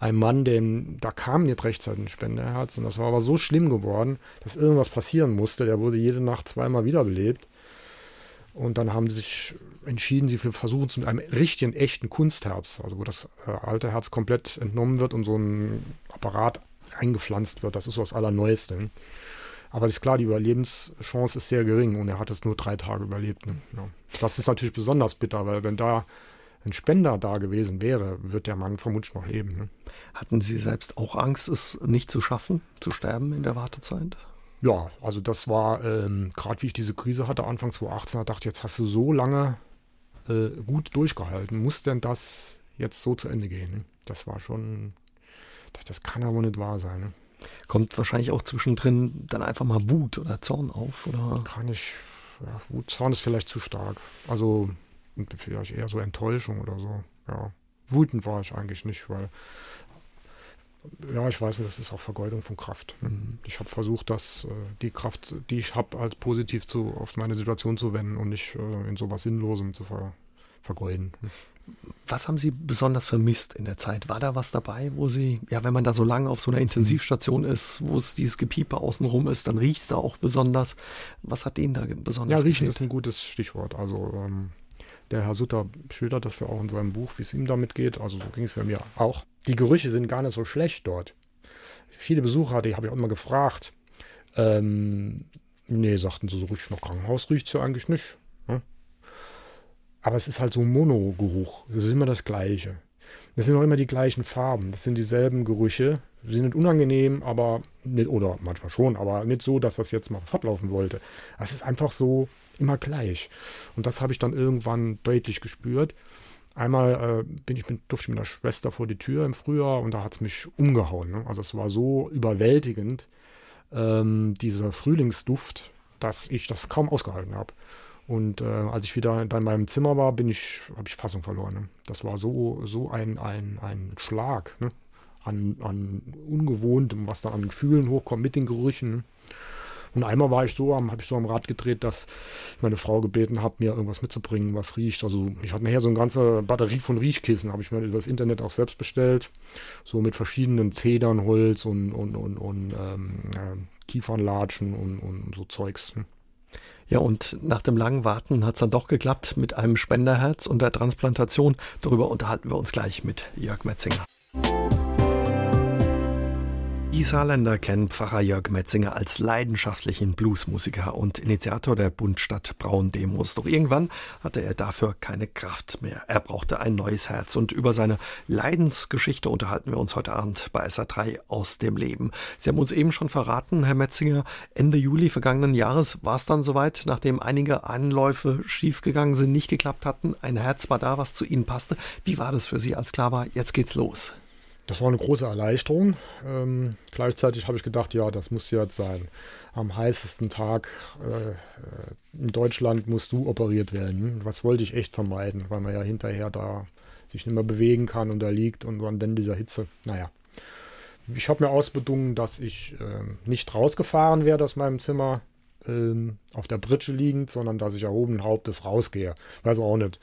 ein Mann, dem, da kam nicht rechtzeitig ein Spenderherz und das war aber so schlimm geworden, dass irgendwas passieren musste. Der wurde jede Nacht zweimal wiederbelebt. Und dann haben sie sich entschieden, sie versuchen es mit einem richtigen, echten Kunstherz, also wo das äh, alte Herz komplett entnommen wird und so ein Apparat eingepflanzt wird. Das ist so das Allerneueste. Aber es ist klar, die Überlebenschance ist sehr gering und er hat es nur drei Tage überlebt. Ne? Ja. Das ist natürlich besonders bitter, weil wenn da ein Spender da gewesen wäre, wird der Mann vermutlich noch leben. Ne? Hatten Sie selbst auch Angst, es nicht zu schaffen, zu sterben in der Wartezeit? Ja, also das war, ähm, gerade wie ich diese Krise hatte, Anfang 2018, da dachte ich, jetzt hast du so lange äh, gut durchgehalten. Muss denn das jetzt so zu Ende gehen? Ne? Das war schon, das, das kann aber nicht wahr sein. Ne? Kommt wahrscheinlich auch zwischendrin dann einfach mal Wut oder Zorn auf, oder? Kann ich, ja, Wut, Zorn ist vielleicht zu stark. Also vielleicht eher so Enttäuschung oder so, ja. Wütend war ich eigentlich nicht, weil ja, ich weiß nicht, das ist auch Vergeudung von Kraft. Mhm. Ich habe versucht, dass äh, die Kraft, die ich habe, als positiv zu, auf meine Situation zu wenden und nicht äh, in sowas Sinnlosem zu ver, vergeuden. Was haben Sie besonders vermisst in der Zeit? War da was dabei, wo Sie, ja, wenn man da so lange auf so einer Intensivstation ist, wo es dieses Gepiepe außenrum ist, dann riecht es da auch besonders. Was hat Ihnen da besonders Ja, riechen gefällt? ist ein gutes Stichwort. Also ähm, der Herr Sutter schildert das ja auch in seinem Buch, wie es ihm damit geht. Also so ging es ja mir auch die Gerüche sind gar nicht so schlecht dort. Viele Besucher, die habe ich auch immer gefragt. Ähm, nee, sagten sie, so richtig noch Krankenhaus riecht es ja eigentlich nicht. Ne? Aber es ist halt so ein Monogeruch. Das ist immer das Gleiche. Das sind auch immer die gleichen Farben. Das sind dieselben Gerüche. Sie sind unangenehm, aber nicht, oder manchmal schon, aber nicht so, dass das jetzt mal fortlaufen wollte. Es ist einfach so immer gleich. Und das habe ich dann irgendwann deutlich gespürt. Einmal äh, bin ich mit, durfte ich mit einer Schwester vor die Tür im Frühjahr und da hat es mich umgehauen. Ne? Also es war so überwältigend, ähm, dieser Frühlingsduft, dass ich das kaum ausgehalten habe. Und äh, als ich wieder in meinem Zimmer war, bin ich, habe ich Fassung verloren. Ne? Das war so, so ein, ein, ein Schlag ne? an, an Ungewohntem, was da an Gefühlen hochkommt mit den Gerüchen. Ne? Und einmal war ich so, habe ich so am Rad gedreht, dass meine Frau gebeten habe, mir irgendwas mitzubringen, was riecht. Also ich hatte nachher so eine ganze Batterie von Riechkissen, habe ich mir über das Internet auch selbst bestellt. So mit verschiedenen Zedern, Holz und, und, und, und ähm, äh, Kiefernlatschen und, und so Zeugs. Hm. Ja, und nach dem langen Warten hat es dann doch geklappt mit einem Spenderherz und der Transplantation. Darüber unterhalten wir uns gleich mit Jörg Metzinger. Die Saarländer kennen Pfarrer Jörg Metzinger als leidenschaftlichen Bluesmusiker und Initiator der Bundstadt Braun Demos. Doch irgendwann hatte er dafür keine Kraft mehr. Er brauchte ein neues Herz und über seine Leidensgeschichte unterhalten wir uns heute Abend bei SA3 aus dem Leben. Sie haben uns eben schon verraten, Herr Metzinger, Ende Juli vergangenen Jahres war es dann soweit, nachdem einige Anläufe schiefgegangen sind, nicht geklappt hatten. Ein Herz war da, was zu Ihnen passte. Wie war das für Sie, als klar war, jetzt geht's los? Das war eine große Erleichterung. Ähm, gleichzeitig habe ich gedacht, ja, das muss jetzt sein. Am heißesten Tag äh, in Deutschland musst du operiert werden. Was wollte ich echt vermeiden, weil man ja hinterher da sich nicht mehr bewegen kann und da liegt und dann dieser Hitze. Naja. Ich habe mir ausbedungen, dass ich äh, nicht rausgefahren werde aus meinem Zimmer, ähm, auf der Britsche liegend, sondern dass ich erhobenen Hauptes rausgehe. Weiß auch nicht.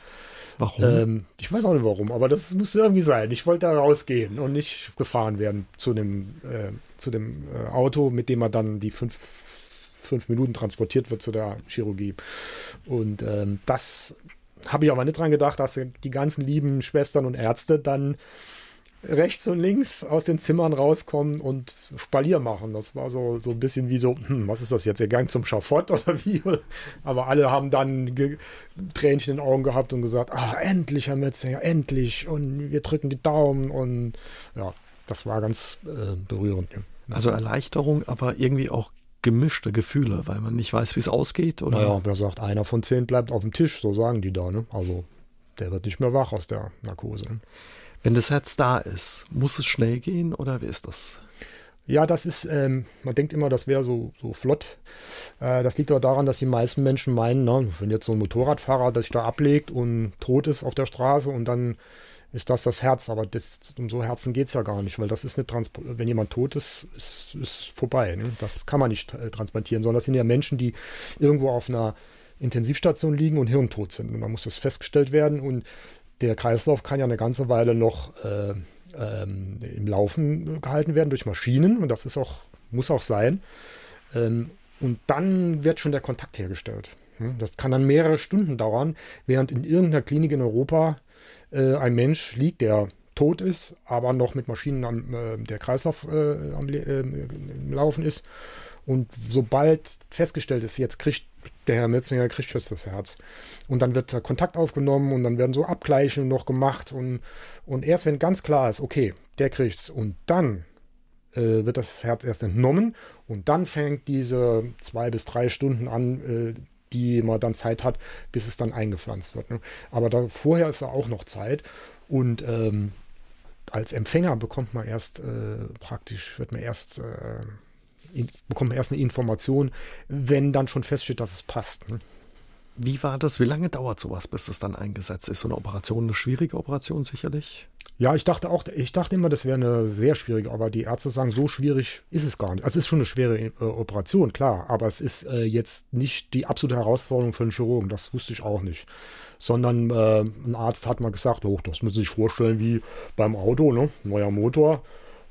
Warum? Ähm, ich weiß auch nicht warum, aber das musste irgendwie sein. Ich wollte da rausgehen und nicht gefahren werden zu dem, äh, zu dem äh, Auto, mit dem man dann die fünf, fünf Minuten transportiert wird zu der Chirurgie. Und ähm, das habe ich aber nicht dran gedacht, dass die ganzen lieben Schwestern und Ärzte dann rechts und links aus den Zimmern rauskommen und Spalier machen. Das war so, so ein bisschen wie so, hm, was ist das jetzt, der Gang zum Schafott oder wie? Aber alle haben dann Tränchen in den Augen gehabt und gesagt, ah, endlich, Herr Metzinger, endlich und wir drücken die Daumen und ja, das war ganz äh, berührend. Also Erleichterung, aber irgendwie auch gemischte Gefühle, weil man nicht weiß, wie es ausgeht. Oder? Naja, wer sagt, einer von zehn bleibt auf dem Tisch, so sagen die da. Ne? Also der wird nicht mehr wach aus der Narkose. Ne? Wenn das Herz da ist, muss es schnell gehen oder wie ist das? Ja, das ist, ähm, man denkt immer, das wäre so, so flott. Äh, das liegt aber daran, dass die meisten Menschen meinen, na, wenn jetzt so ein Motorradfahrer das sich da ablegt und tot ist auf der Straße und dann ist das das Herz. Aber das, um so Herzen geht es ja gar nicht, weil das ist nicht transport. Wenn jemand tot ist, ist, ist vorbei. Ne? Das kann man nicht äh, transplantieren, sondern das sind ja Menschen, die irgendwo auf einer Intensivstation liegen und hirntot sind. Und da muss das festgestellt werden. Und der Kreislauf kann ja eine ganze Weile noch äh, ähm, im Laufen gehalten werden durch Maschinen und das ist auch, muss auch sein. Ähm, und dann wird schon der Kontakt hergestellt. Das kann dann mehrere Stunden dauern, während in irgendeiner Klinik in Europa äh, ein Mensch liegt, der tot ist, aber noch mit Maschinen am, äh, der Kreislauf äh, am äh, Laufen ist. Und sobald festgestellt ist, jetzt kriegt der Herr Metzinger kriegt jetzt das Herz. Und dann wird Kontakt aufgenommen und dann werden so Abgleiche noch gemacht. Und, und erst wenn ganz klar ist, okay, der kriegt's und dann äh, wird das Herz erst entnommen und dann fängt diese zwei bis drei Stunden an, äh, die man dann Zeit hat, bis es dann eingepflanzt wird. Ne? Aber da, vorher ist da auch noch Zeit und ähm, als Empfänger bekommt man erst äh, praktisch, wird man erst bekommt man erst eine Information, wenn dann schon feststeht, dass es passt. Ne? Wie war das? Wie lange dauert sowas, bis es dann eingesetzt ist? So eine Operation, eine schwierige Operation sicherlich? Ja, ich dachte auch, ich dachte immer, das wäre eine sehr schwierige, aber die Ärzte sagen, so schwierig ist es gar nicht. Also es ist schon eine schwere äh, Operation, klar, aber es ist äh, jetzt nicht die absolute Herausforderung für einen Chirurgen, das wusste ich auch nicht. Sondern äh, ein Arzt hat mal gesagt, oh, das müssen Sie sich vorstellen wie beim Auto, ne? neuer Motor,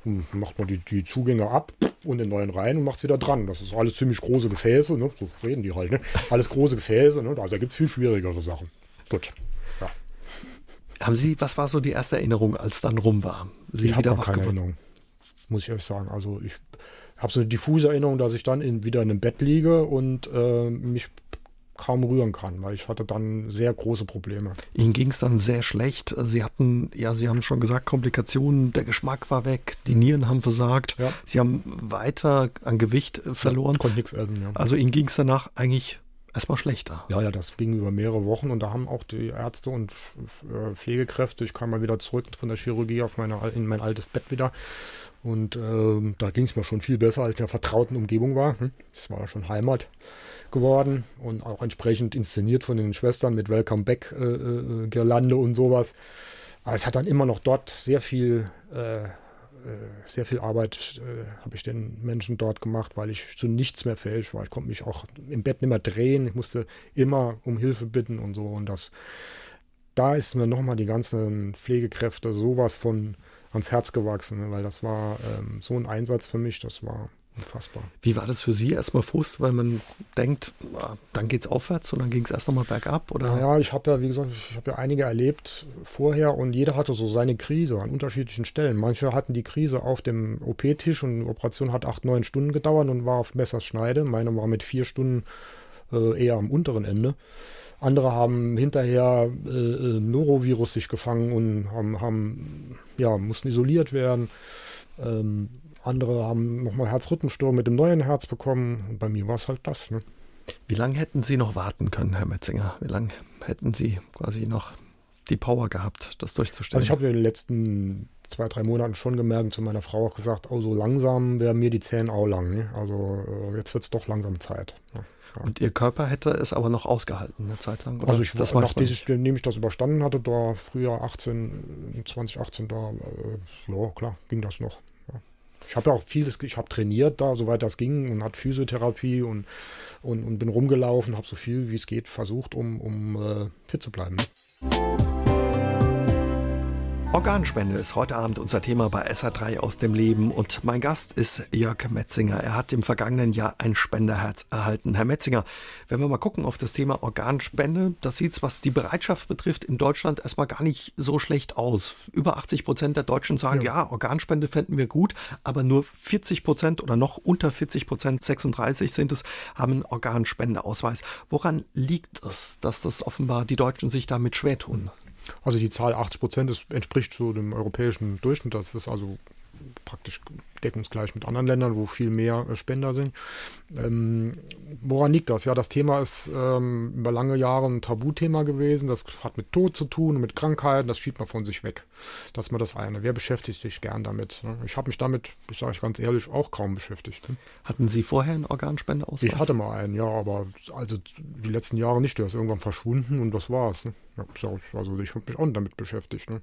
macht man die, die Zugänge ab und den neuen rein und macht es wieder dran. Das ist alles ziemlich große Gefäße, ne? so reden die halt. Ne? Alles große Gefäße, ne? also da gibt es viel schwierigere Sachen. Gut. Ja. Haben Sie, was war so die erste Erinnerung, als dann rum war? Sie ich habe keine Erinnerung, muss ich ehrlich sagen. Also ich habe so eine diffuse Erinnerung, dass ich dann in, wieder in einem Bett liege und äh, mich kaum rühren kann, weil ich hatte dann sehr große Probleme. Ihnen ging es dann sehr schlecht. Sie hatten, ja, Sie haben schon gesagt, Komplikationen, der Geschmack war weg, die Nieren haben versagt, ja. Sie haben weiter an Gewicht verloren. Ja, konnte nichts essen, ja. Also Ihnen ging es danach eigentlich erstmal schlechter. Ja, ja, das ging über mehrere Wochen und da haben auch die Ärzte und äh, Pflegekräfte, ich kam mal wieder zurück von der Chirurgie auf meine, in mein altes Bett wieder und äh, da ging es mir schon viel besser, als ich in der vertrauten Umgebung war. Hm, das war schon Heimat geworden und auch entsprechend inszeniert von den Schwestern mit Welcome Back äh, äh, Girlande und sowas. Aber es hat dann immer noch dort sehr viel, äh, äh sehr viel Arbeit äh, habe ich den Menschen dort gemacht, weil ich zu nichts mehr fähig war. Ich konnte mich auch im Bett nicht mehr drehen. Ich musste immer um Hilfe bitten und so. Und das, da ist mir nochmal die ganzen Pflegekräfte sowas von ans Herz gewachsen, ne? weil das war ähm, so ein Einsatz für mich. Das war Unfassbar. Wie war das für Sie? Erstmal Frust, weil man denkt, ah, dann geht es aufwärts und dann ging es erst nochmal bergab? Oder? Ja, ich habe ja, wie gesagt, ich habe ja einige erlebt vorher und jeder hatte so seine Krise an unterschiedlichen Stellen. Manche hatten die Krise auf dem OP-Tisch und die Operation hat acht, neun Stunden gedauert und war auf Messerschneide. Meine war mit vier Stunden äh, eher am unteren Ende. Andere haben hinterher äh, äh Norovirus sich gefangen und haben, haben ja, mussten isoliert werden. Ähm, andere haben nochmal Herzrhythmusstörungen mit dem neuen Herz bekommen. Bei mir war es halt das. Ne? Wie lange hätten Sie noch warten können, Herr Metzinger? Wie lange hätten Sie quasi noch die Power gehabt, das durchzustellen? Also ich habe in den letzten zwei, drei Monaten schon gemerkt und zu meiner Frau auch gesagt, oh, so langsam wären mir die Zähne auch lang. Ne? Also äh, jetzt wird es doch langsam Zeit. Ne? Ja. Und Ihr Körper hätte es aber noch ausgehalten, eine Zeit lang? Oder? Also ich, das nachdem ich, ich das überstanden hatte, da früher 18, 2018, da, äh, ja klar, ging das noch. Ich habe ja auch vieles, ich habe trainiert da, soweit das ging und hat Physiotherapie und, und, und bin rumgelaufen, habe so viel wie es geht versucht, um, um äh, fit zu bleiben. Ne? Organspende ist heute Abend unser Thema bei SA3 aus dem Leben und mein Gast ist Jörg Metzinger. Er hat im vergangenen Jahr ein Spenderherz erhalten. Herr Metzinger, wenn wir mal gucken auf das Thema Organspende, das sieht was die Bereitschaft betrifft, in Deutschland erstmal gar nicht so schlecht aus. Über 80 Prozent der Deutschen sagen, ja, ja Organspende fänden wir gut, aber nur 40 Prozent oder noch unter 40 Prozent, 36 sind es, haben einen Organspendeausweis. Woran liegt es, dass das offenbar die Deutschen sich damit schwer tun? Also die Zahl 80 Prozent entspricht so dem europäischen Durchschnitt. Das ist also praktisch deckungsgleich mit anderen Ländern, wo viel mehr äh, Spender sind. Ähm, woran liegt das? Ja, das Thema ist ähm, über lange Jahre ein Tabuthema gewesen. Das hat mit Tod zu tun, mit Krankheiten. Das schiebt man von sich weg. Das ist mal das eine. Wer beschäftigt sich gern damit? Ne? Ich habe mich damit, ich sage ich ganz ehrlich, auch kaum beschäftigt. Ne? Hatten Sie vorher einen Organspendeausweis? Ich hatte mal einen, ja, aber also die letzten Jahre nicht. Der ist irgendwann verschwunden und das war's. Ne? Ja, also ich habe mich auch damit beschäftigt. Ne?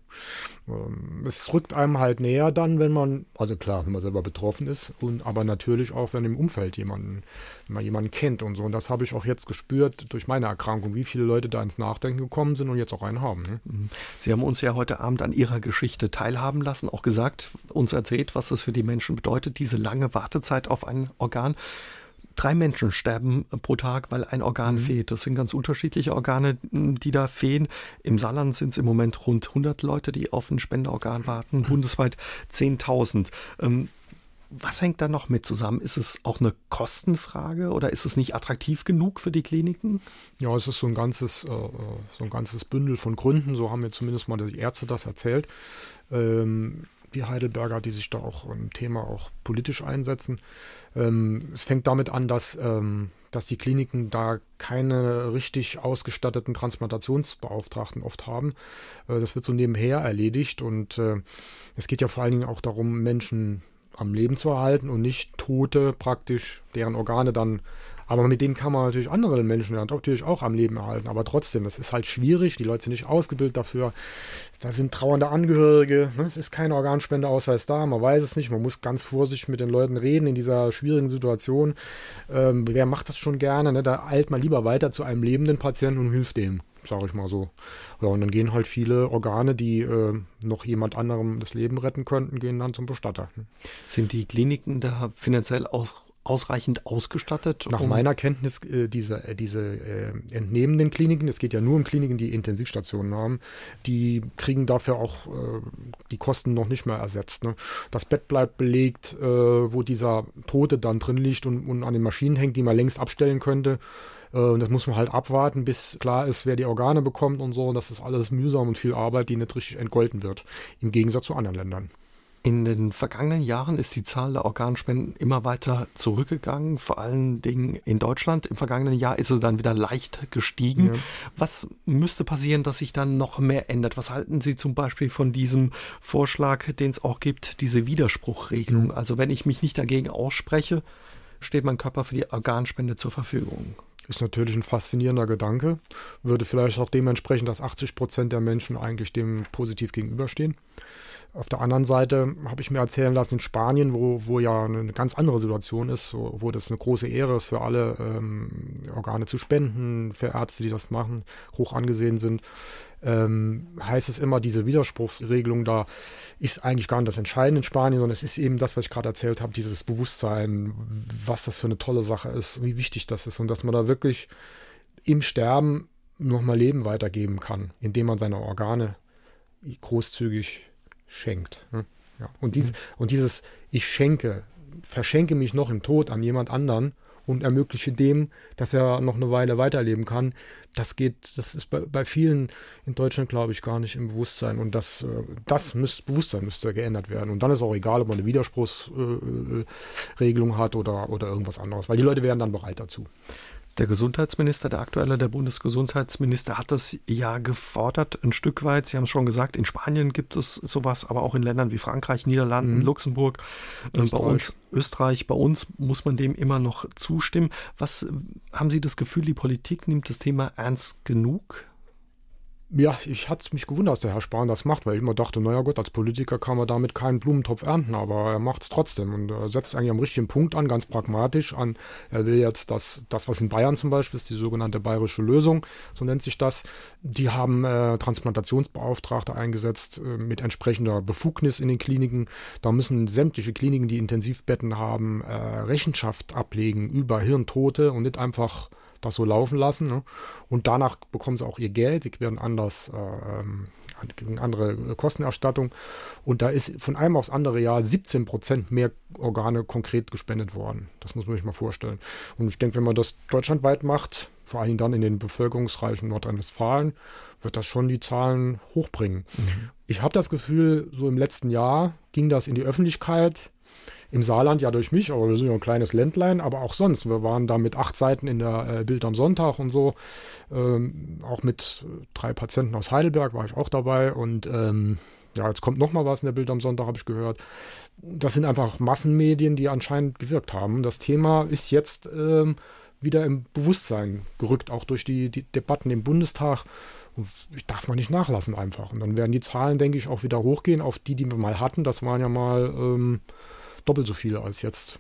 Ähm, es rückt einem halt näher dann, wenn man, also klar, wenn man selber betroffen ist, und aber natürlich auch, wenn im Umfeld jemanden, man jemanden kennt und so. Und das habe ich auch jetzt gespürt durch meine Erkrankung, wie viele Leute da ins Nachdenken gekommen sind und jetzt auch einen haben. Ne? Mhm. Sie haben uns ja heute Abend an Ihrer Geschichte teilhaben lassen, auch gesagt, uns erzählt, was das für die Menschen bedeutet, diese lange Wartezeit auf ein Organ drei Menschen sterben pro Tag, weil ein Organ mhm. fehlt. Das sind ganz unterschiedliche Organe, die da fehlen. Im Saarland sind es im Moment rund 100 Leute, die auf ein Spenderorgan warten, mhm. bundesweit 10.000. Ähm, was hängt da noch mit zusammen? Ist es auch eine Kostenfrage oder ist es nicht attraktiv genug für die Kliniken? Ja, es ist so ein ganzes, äh, äh so ein ganzes Bündel von Gründen. So haben mir zumindest mal die Ärzte das erzählt. Ähm, die Heidelberger, die sich da auch im Thema auch politisch einsetzen. Ähm, es fängt damit an, dass, ähm, dass die Kliniken da keine richtig ausgestatteten Transplantationsbeauftragten oft haben. Äh, das wird so nebenher erledigt und äh, es geht ja vor allen Dingen auch darum, Menschen am Leben zu erhalten und nicht Tote praktisch, deren Organe dann aber mit denen kann man natürlich andere Menschen natürlich auch am Leben erhalten. Aber trotzdem, das ist halt schwierig. Die Leute sind nicht ausgebildet dafür. Da sind trauernde Angehörige. Ne? Es ist kein Organspendeausweis da. Man weiß es nicht. Man muss ganz vorsichtig mit den Leuten reden in dieser schwierigen Situation. Ähm, wer macht das schon gerne? Ne? Da eilt man lieber weiter zu einem lebenden Patienten und hilft dem sage ich mal so. Ja, und dann gehen halt viele Organe, die äh, noch jemand anderem das Leben retten könnten, gehen dann zum Bestatter. Sind die Kliniken da finanziell auch ausreichend ausgestattet? Nach um meiner Kenntnis, äh, diese, äh, diese äh, entnehmenden Kliniken, es geht ja nur um Kliniken, die Intensivstationen haben, die kriegen dafür auch äh, die Kosten noch nicht mehr ersetzt. Ne? Das Bett bleibt belegt, äh, wo dieser Tote dann drin liegt und, und an den Maschinen hängt, die man längst abstellen könnte. Äh, und das muss man halt abwarten, bis klar ist, wer die Organe bekommt und so. Und das ist alles mühsam und viel Arbeit, die nicht richtig entgolten wird. Im Gegensatz zu anderen Ländern. In den vergangenen Jahren ist die Zahl der Organspenden immer weiter zurückgegangen, vor allen Dingen in Deutschland. Im vergangenen Jahr ist es dann wieder leicht gestiegen. Ja. Was müsste passieren, dass sich dann noch mehr ändert? Was halten Sie zum Beispiel von diesem Vorschlag, den es auch gibt, diese Widerspruchregelung? Mhm. Also wenn ich mich nicht dagegen ausspreche, steht mein Körper für die Organspende zur Verfügung. Ist natürlich ein faszinierender Gedanke. Würde vielleicht auch dementsprechend, dass 80 Prozent der Menschen eigentlich dem positiv gegenüberstehen. Auf der anderen Seite habe ich mir erzählen lassen, in Spanien, wo, wo ja eine ganz andere Situation ist, wo, das eine große Ehre ist für alle, ähm, Organe zu spenden, für Ärzte, die das machen, hoch angesehen sind, ähm, heißt es immer, diese Widerspruchsregelung da ist eigentlich gar nicht das Entscheidende in Spanien, sondern es ist eben das, was ich gerade erzählt habe, dieses Bewusstsein, was das für eine tolle Sache ist, wie wichtig das ist und dass man da wirklich im Sterben nochmal Leben weitergeben kann, indem man seine Organe großzügig schenkt. Ne? Ja. Und, dies, und dieses Ich schenke, verschenke mich noch im Tod an jemand anderen und ermögliche dem, dass er noch eine Weile weiterleben kann. Das geht, das ist bei, bei vielen in Deutschland, glaube ich, gar nicht im Bewusstsein. Und das, äh, das müsst, Bewusstsein müsste geändert werden. Und dann ist auch egal, ob man eine Widerspruchsregelung äh, hat oder, oder irgendwas anderes, weil die Leute wären dann bereit dazu. Der Gesundheitsminister, der aktuelle, der Bundesgesundheitsminister, hat das ja gefordert, ein Stück weit. Sie haben es schon gesagt, in Spanien gibt es sowas, aber auch in Ländern wie Frankreich, Niederlanden, mhm. Luxemburg, äh, bei uns Österreich. Bei uns muss man dem immer noch zustimmen. Was haben Sie das Gefühl, die Politik nimmt das Thema ernst genug? Ja, ich hatte mich gewundert, dass der Herr Spahn das macht, weil ich immer dachte, naja gut, als Politiker kann man damit keinen Blumentopf ernten, aber er macht es trotzdem und er setzt eigentlich am richtigen Punkt an, ganz pragmatisch an. Er will jetzt das, das was in Bayern zum Beispiel ist, die sogenannte bayerische Lösung, so nennt sich das. Die haben äh, Transplantationsbeauftragte eingesetzt äh, mit entsprechender Befugnis in den Kliniken. Da müssen sämtliche Kliniken, die Intensivbetten haben, äh, Rechenschaft ablegen über Hirntote und nicht einfach das so laufen lassen. Ne? Und danach bekommen sie auch ihr Geld, sie werden anders, äh, ähm, andere Kostenerstattung. Und da ist von einem aufs andere Jahr 17 Prozent mehr Organe konkret gespendet worden. Das muss man sich mal vorstellen. Und ich denke, wenn man das deutschlandweit macht, vor allem dann in den bevölkerungsreichen Nordrhein-Westfalen, wird das schon die Zahlen hochbringen. Mhm. Ich habe das Gefühl, so im letzten Jahr ging das in die Öffentlichkeit im Saarland ja durch mich, aber wir sind ja ein kleines Ländlein, aber auch sonst. Wir waren da mit acht Seiten in der äh, Bild am Sonntag und so. Ähm, auch mit drei Patienten aus Heidelberg war ich auch dabei und ähm, ja, jetzt kommt noch mal was in der Bild am Sonntag, habe ich gehört. Das sind einfach Massenmedien, die anscheinend gewirkt haben. Das Thema ist jetzt ähm, wieder im Bewusstsein gerückt, auch durch die, die Debatten im Bundestag. Und ich darf man nicht nachlassen einfach. Und dann werden die Zahlen, denke ich, auch wieder hochgehen auf die, die wir mal hatten. Das waren ja mal ähm, doppelt so viele als jetzt.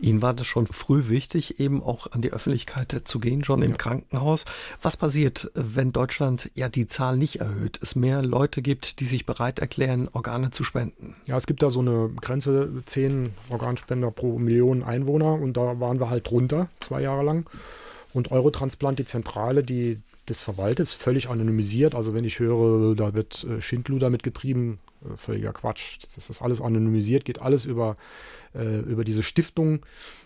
Ihnen war das schon früh wichtig, eben auch an die Öffentlichkeit zu gehen, schon ja. im Krankenhaus. Was passiert, wenn Deutschland ja die Zahl nicht erhöht, es mehr Leute gibt, die sich bereit erklären, Organe zu spenden? Ja, es gibt da so eine Grenze, zehn Organspender pro Million Einwohner und da waren wir halt drunter, zwei Jahre lang. Und Eurotransplant, die Zentrale, die das verwaltet, ist völlig anonymisiert. Also wenn ich höre, da wird äh, Schindluder mitgetrieben, völliger Quatsch. Das ist alles anonymisiert, geht alles über, äh, über diese Stiftung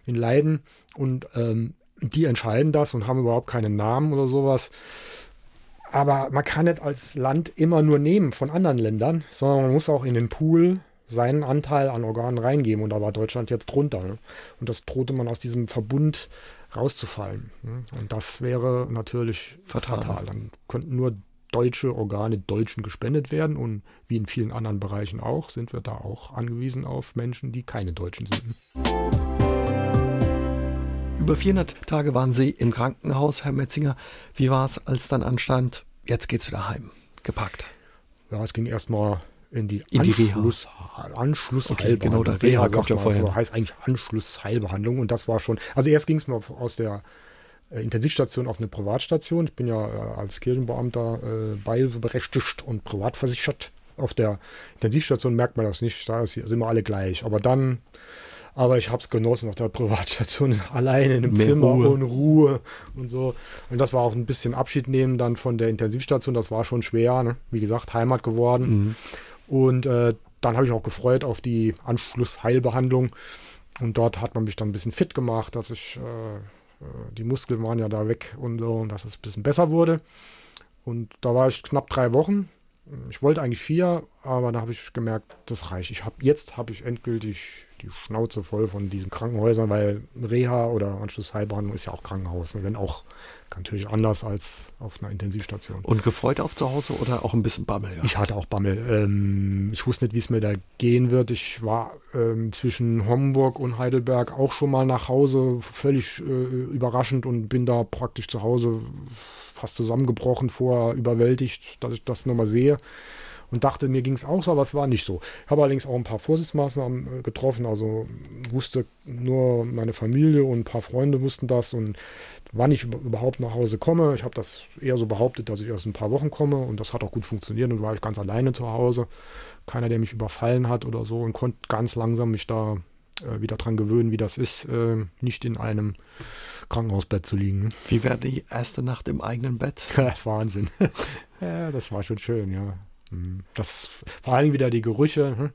in Leiden und ähm, die entscheiden das und haben überhaupt keinen Namen oder sowas. Aber man kann nicht als Land immer nur nehmen von anderen Ländern, sondern man muss auch in den Pool seinen Anteil an Organen reingeben. Und da war Deutschland jetzt drunter. Ne? Und das drohte man aus diesem Verbund rauszufallen. Ne? Und das wäre natürlich fatal. fatal. Dann könnten nur deutsche Organe Deutschen gespendet werden. Und wie in vielen anderen Bereichen auch, sind wir da auch angewiesen auf Menschen, die keine Deutschen sind. Über 400 Tage waren Sie im Krankenhaus, Herr Metzinger. Wie war es, als dann anstand, jetzt geht's wieder heim, gepackt? Ja, es ging erstmal in die, in Anschluss, die Anschlussheilbehandlung. Okay, genau, der Reha, Reha kommt ja vorher. So heißt eigentlich Anschlussheilbehandlung und das war schon, also erst ging es mir aus der Intensivstation auf eine Privatstation. Ich bin ja äh, als Kirchenbeamter äh, beihilfeberechtigt und privatversichert. Auf der Intensivstation merkt man das nicht, da sind wir alle gleich. Aber dann, aber ich habe es genossen auf der Privatstation, alleine in einem Mehr Zimmer Ruhe. und Ruhe und so. Und das war auch ein bisschen Abschied nehmen dann von der Intensivstation. Das war schon schwer, ne? wie gesagt, Heimat geworden. Mhm. Und äh, dann habe ich auch gefreut auf die Anschlussheilbehandlung. Und dort hat man mich dann ein bisschen fit gemacht, dass ich äh, äh, die Muskeln waren ja da weg und so, dass es ein bisschen besser wurde. Und da war ich knapp drei Wochen. Ich wollte eigentlich vier, aber da habe ich gemerkt, das reicht. Ich habe jetzt habe ich endgültig die Schnauze voll von diesen Krankenhäusern, weil Reha oder Anschlussheilbehandlung ist ja auch Krankenhaus, wenn auch natürlich anders als auf einer Intensivstation. Und gefreut auf zu Hause oder auch ein bisschen Bammel? Ja? Ich hatte auch Bammel. Ähm, ich wusste nicht, wie es mir da gehen wird. Ich war ähm, zwischen Homburg und Heidelberg auch schon mal nach Hause, völlig äh, überraschend und bin da praktisch zu Hause fast zusammengebrochen, vorher überwältigt, dass ich das nochmal sehe und dachte, mir ging es auch so, aber es war nicht so. Ich habe allerdings auch ein paar Vorsichtsmaßnahmen äh, getroffen, also wusste nur meine Familie und ein paar Freunde wussten das und wann ich überhaupt nach Hause komme. Ich habe das eher so behauptet, dass ich erst ein paar Wochen komme und das hat auch gut funktioniert und war ich ganz alleine zu Hause. Keiner, der mich überfallen hat oder so und konnte ganz langsam mich da äh, wieder dran gewöhnen, wie das ist, äh, nicht in einem Krankenhausbett zu liegen. Wie wäre die erste Nacht im eigenen Bett? Wahnsinn. ja, das war schon schön, ja. Mhm. Das vor allem wieder die Gerüche, hm,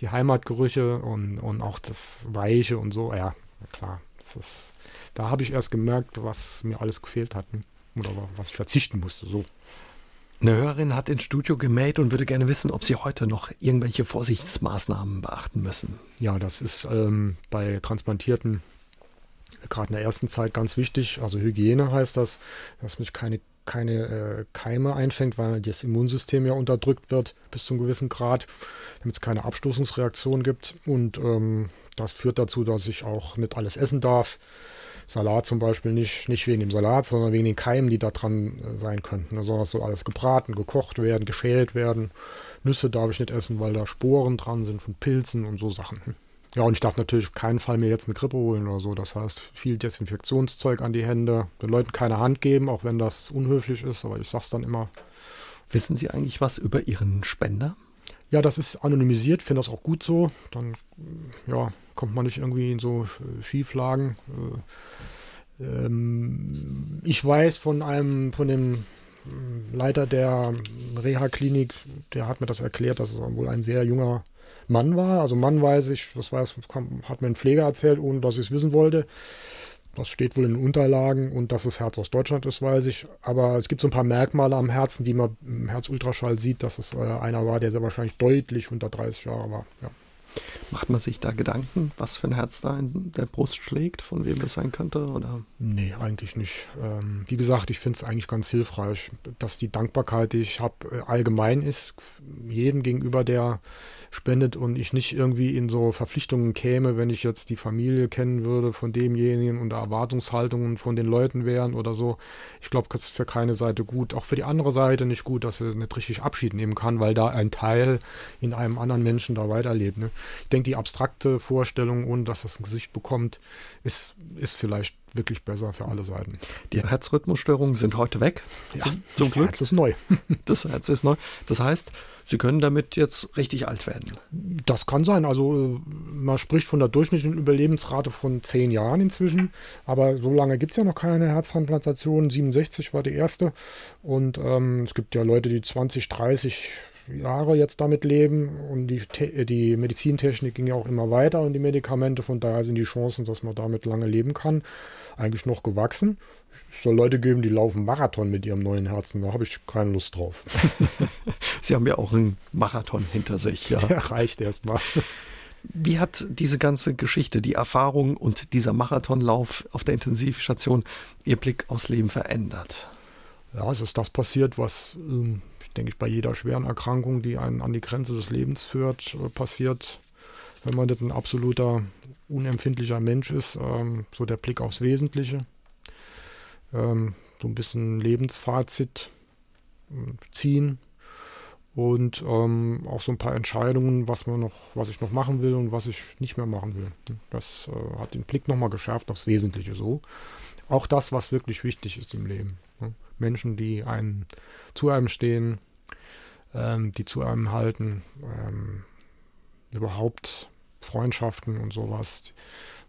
die Heimatgerüche und, und auch das Weiche und so. Ja, klar. Ist, da habe ich erst gemerkt, was mir alles gefehlt hat hm, oder was ich verzichten musste. So. Eine Hörerin hat ins Studio gemäht und würde gerne wissen, ob Sie heute noch irgendwelche Vorsichtsmaßnahmen beachten müssen. Ja, das ist ähm, bei Transplantierten gerade in der ersten Zeit ganz wichtig. Also Hygiene heißt das, dass mich keine keine äh, Keime einfängt, weil das Immunsystem ja unterdrückt wird bis zu einem gewissen Grad, damit es keine Abstoßungsreaktion gibt. Und ähm, das führt dazu, dass ich auch nicht alles essen darf. Salat zum Beispiel nicht, nicht wegen dem Salat, sondern wegen den Keimen, die da dran äh, sein könnten. Also das soll alles gebraten, gekocht werden, geschält werden. Nüsse darf ich nicht essen, weil da Sporen dran sind von Pilzen und so Sachen. Ja, und ich darf natürlich auf keinen Fall mir jetzt eine Grippe holen oder so. Das heißt, viel Desinfektionszeug an die Hände, den Leuten keine Hand geben, auch wenn das unhöflich ist, aber ich sag's dann immer. Wissen Sie eigentlich was über Ihren Spender? Ja, das ist anonymisiert, finde das auch gut so. Dann ja, kommt man nicht irgendwie in so Schieflagen. Äh, ähm, ich weiß von einem, von dem Leiter der Reha-Klinik, der hat mir das erklärt, dass es wohl ein sehr junger Mann war. Also Mann weiß ich, das weiß, hat mir ein Pfleger erzählt, ohne dass ich es wissen wollte. Das steht wohl in den Unterlagen und dass es Herz aus Deutschland ist, weiß ich. Aber es gibt so ein paar Merkmale am Herzen, die man im Herzultraschall sieht, dass es äh, einer war, der sehr wahrscheinlich deutlich unter 30 Jahre war. Ja. Macht man sich da Gedanken, was für ein Herz da in der Brust schlägt, von wem das sein könnte? Oder? Nee, eigentlich nicht. Ähm, wie gesagt, ich finde es eigentlich ganz hilfreich, dass die Dankbarkeit, die ich habe, äh, allgemein ist, jedem gegenüber, der spendet und ich nicht irgendwie in so Verpflichtungen käme, wenn ich jetzt die Familie kennen würde von demjenigen und Erwartungshaltungen von den Leuten wären oder so. Ich glaube, das ist für keine Seite gut. Auch für die andere Seite nicht gut, dass er nicht richtig Abschied nehmen kann, weil da ein Teil in einem anderen Menschen da weiterlebt. Ne? Ich denke, die abstrakte Vorstellung, ohne dass das ein Gesicht bekommt, ist, ist vielleicht wirklich besser für alle Seiten. Die Herzrhythmusstörungen sind heute weg. Ja, zum Glück. Das Herz ist neu. Das Herz ist neu. Das heißt, Sie können damit jetzt richtig alt werden. Das kann sein. Also man spricht von der durchschnittlichen Überlebensrate von zehn Jahren inzwischen. Aber so lange gibt es ja noch keine Herztransplantation. 67 war die erste. Und ähm, es gibt ja Leute, die 20, 30 Jahre jetzt damit leben und die, die Medizintechnik ging ja auch immer weiter und die Medikamente, von daher sind die Chancen, dass man damit lange leben kann, eigentlich noch gewachsen. Es soll Leute geben, die laufen Marathon mit ihrem neuen Herzen, da habe ich keine Lust drauf. Sie haben ja auch einen Marathon hinter sich. Ja. Der reicht erstmal. Wie hat diese ganze Geschichte, die Erfahrung und dieser Marathonlauf auf der Intensivstation Ihr Blick aufs Leben verändert? Ja, es ist das passiert, was ähm, denke ich, bei jeder schweren Erkrankung, die einen an die Grenze des Lebens führt, äh, passiert. Wenn man nicht ein absoluter unempfindlicher Mensch ist, ähm, so der Blick aufs Wesentliche, ähm, so ein bisschen Lebensfazit äh, ziehen und ähm, auch so ein paar Entscheidungen, was man noch, was ich noch machen will und was ich nicht mehr machen will. Das äh, hat den Blick nochmal geschärft aufs Wesentliche so. Auch das, was wirklich wichtig ist im Leben. Ne? Menschen, die einen zu einem stehen, ähm, die zu einem halten, ähm, überhaupt Freundschaften und sowas.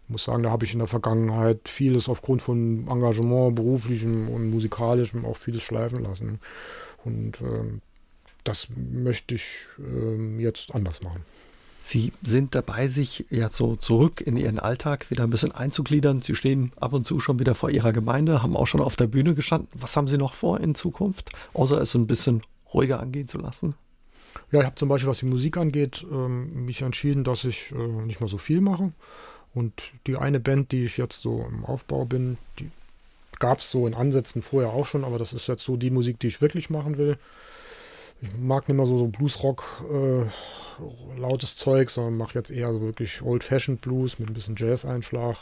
Ich muss sagen, da habe ich in der Vergangenheit vieles aufgrund von Engagement, beruflichem und musikalischem auch vieles schleifen lassen. Und ähm, das möchte ich ähm, jetzt anders machen. Sie sind dabei, sich ja so zurück in Ihren Alltag wieder ein bisschen einzugliedern. Sie stehen ab und zu schon wieder vor Ihrer Gemeinde, haben auch schon auf der Bühne gestanden. Was haben Sie noch vor in Zukunft, außer es ein bisschen ruhiger angehen zu lassen? Ja, ich habe zum Beispiel, was die Musik angeht, ähm, mich entschieden, dass ich äh, nicht mehr so viel mache. Und die eine Band, die ich jetzt so im Aufbau bin, die gab es so in Ansätzen vorher auch schon, aber das ist jetzt so die Musik, die ich wirklich machen will. Ich mag nicht mehr so, so Bluesrock, äh, lautes Zeug, sondern mache jetzt eher so wirklich Old-Fashioned Blues mit ein bisschen Jazz-Einschlag.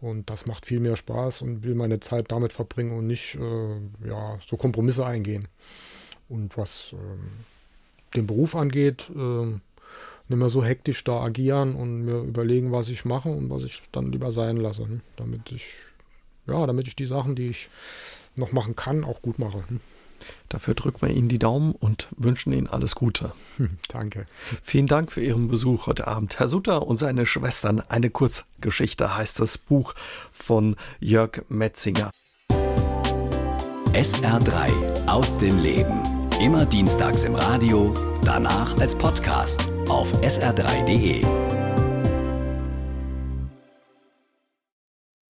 Und das macht viel mehr Spaß und will meine Zeit damit verbringen und nicht äh, ja, so Kompromisse eingehen. Und was ähm, den Beruf angeht, äh, nicht mehr so hektisch da agieren und mir überlegen, was ich mache und was ich dann lieber sein lasse. Ne? Damit ich, ja, damit ich die Sachen, die ich noch machen kann, auch gut mache. Ne? Dafür drücken wir Ihnen die Daumen und wünschen Ihnen alles Gute. Danke. Vielen Dank für Ihren Besuch heute Abend. Herr Sutter und seine Schwestern, eine Kurzgeschichte heißt das Buch von Jörg Metzinger. SR3 aus dem Leben. Immer dienstags im Radio, danach als Podcast auf sr3.de.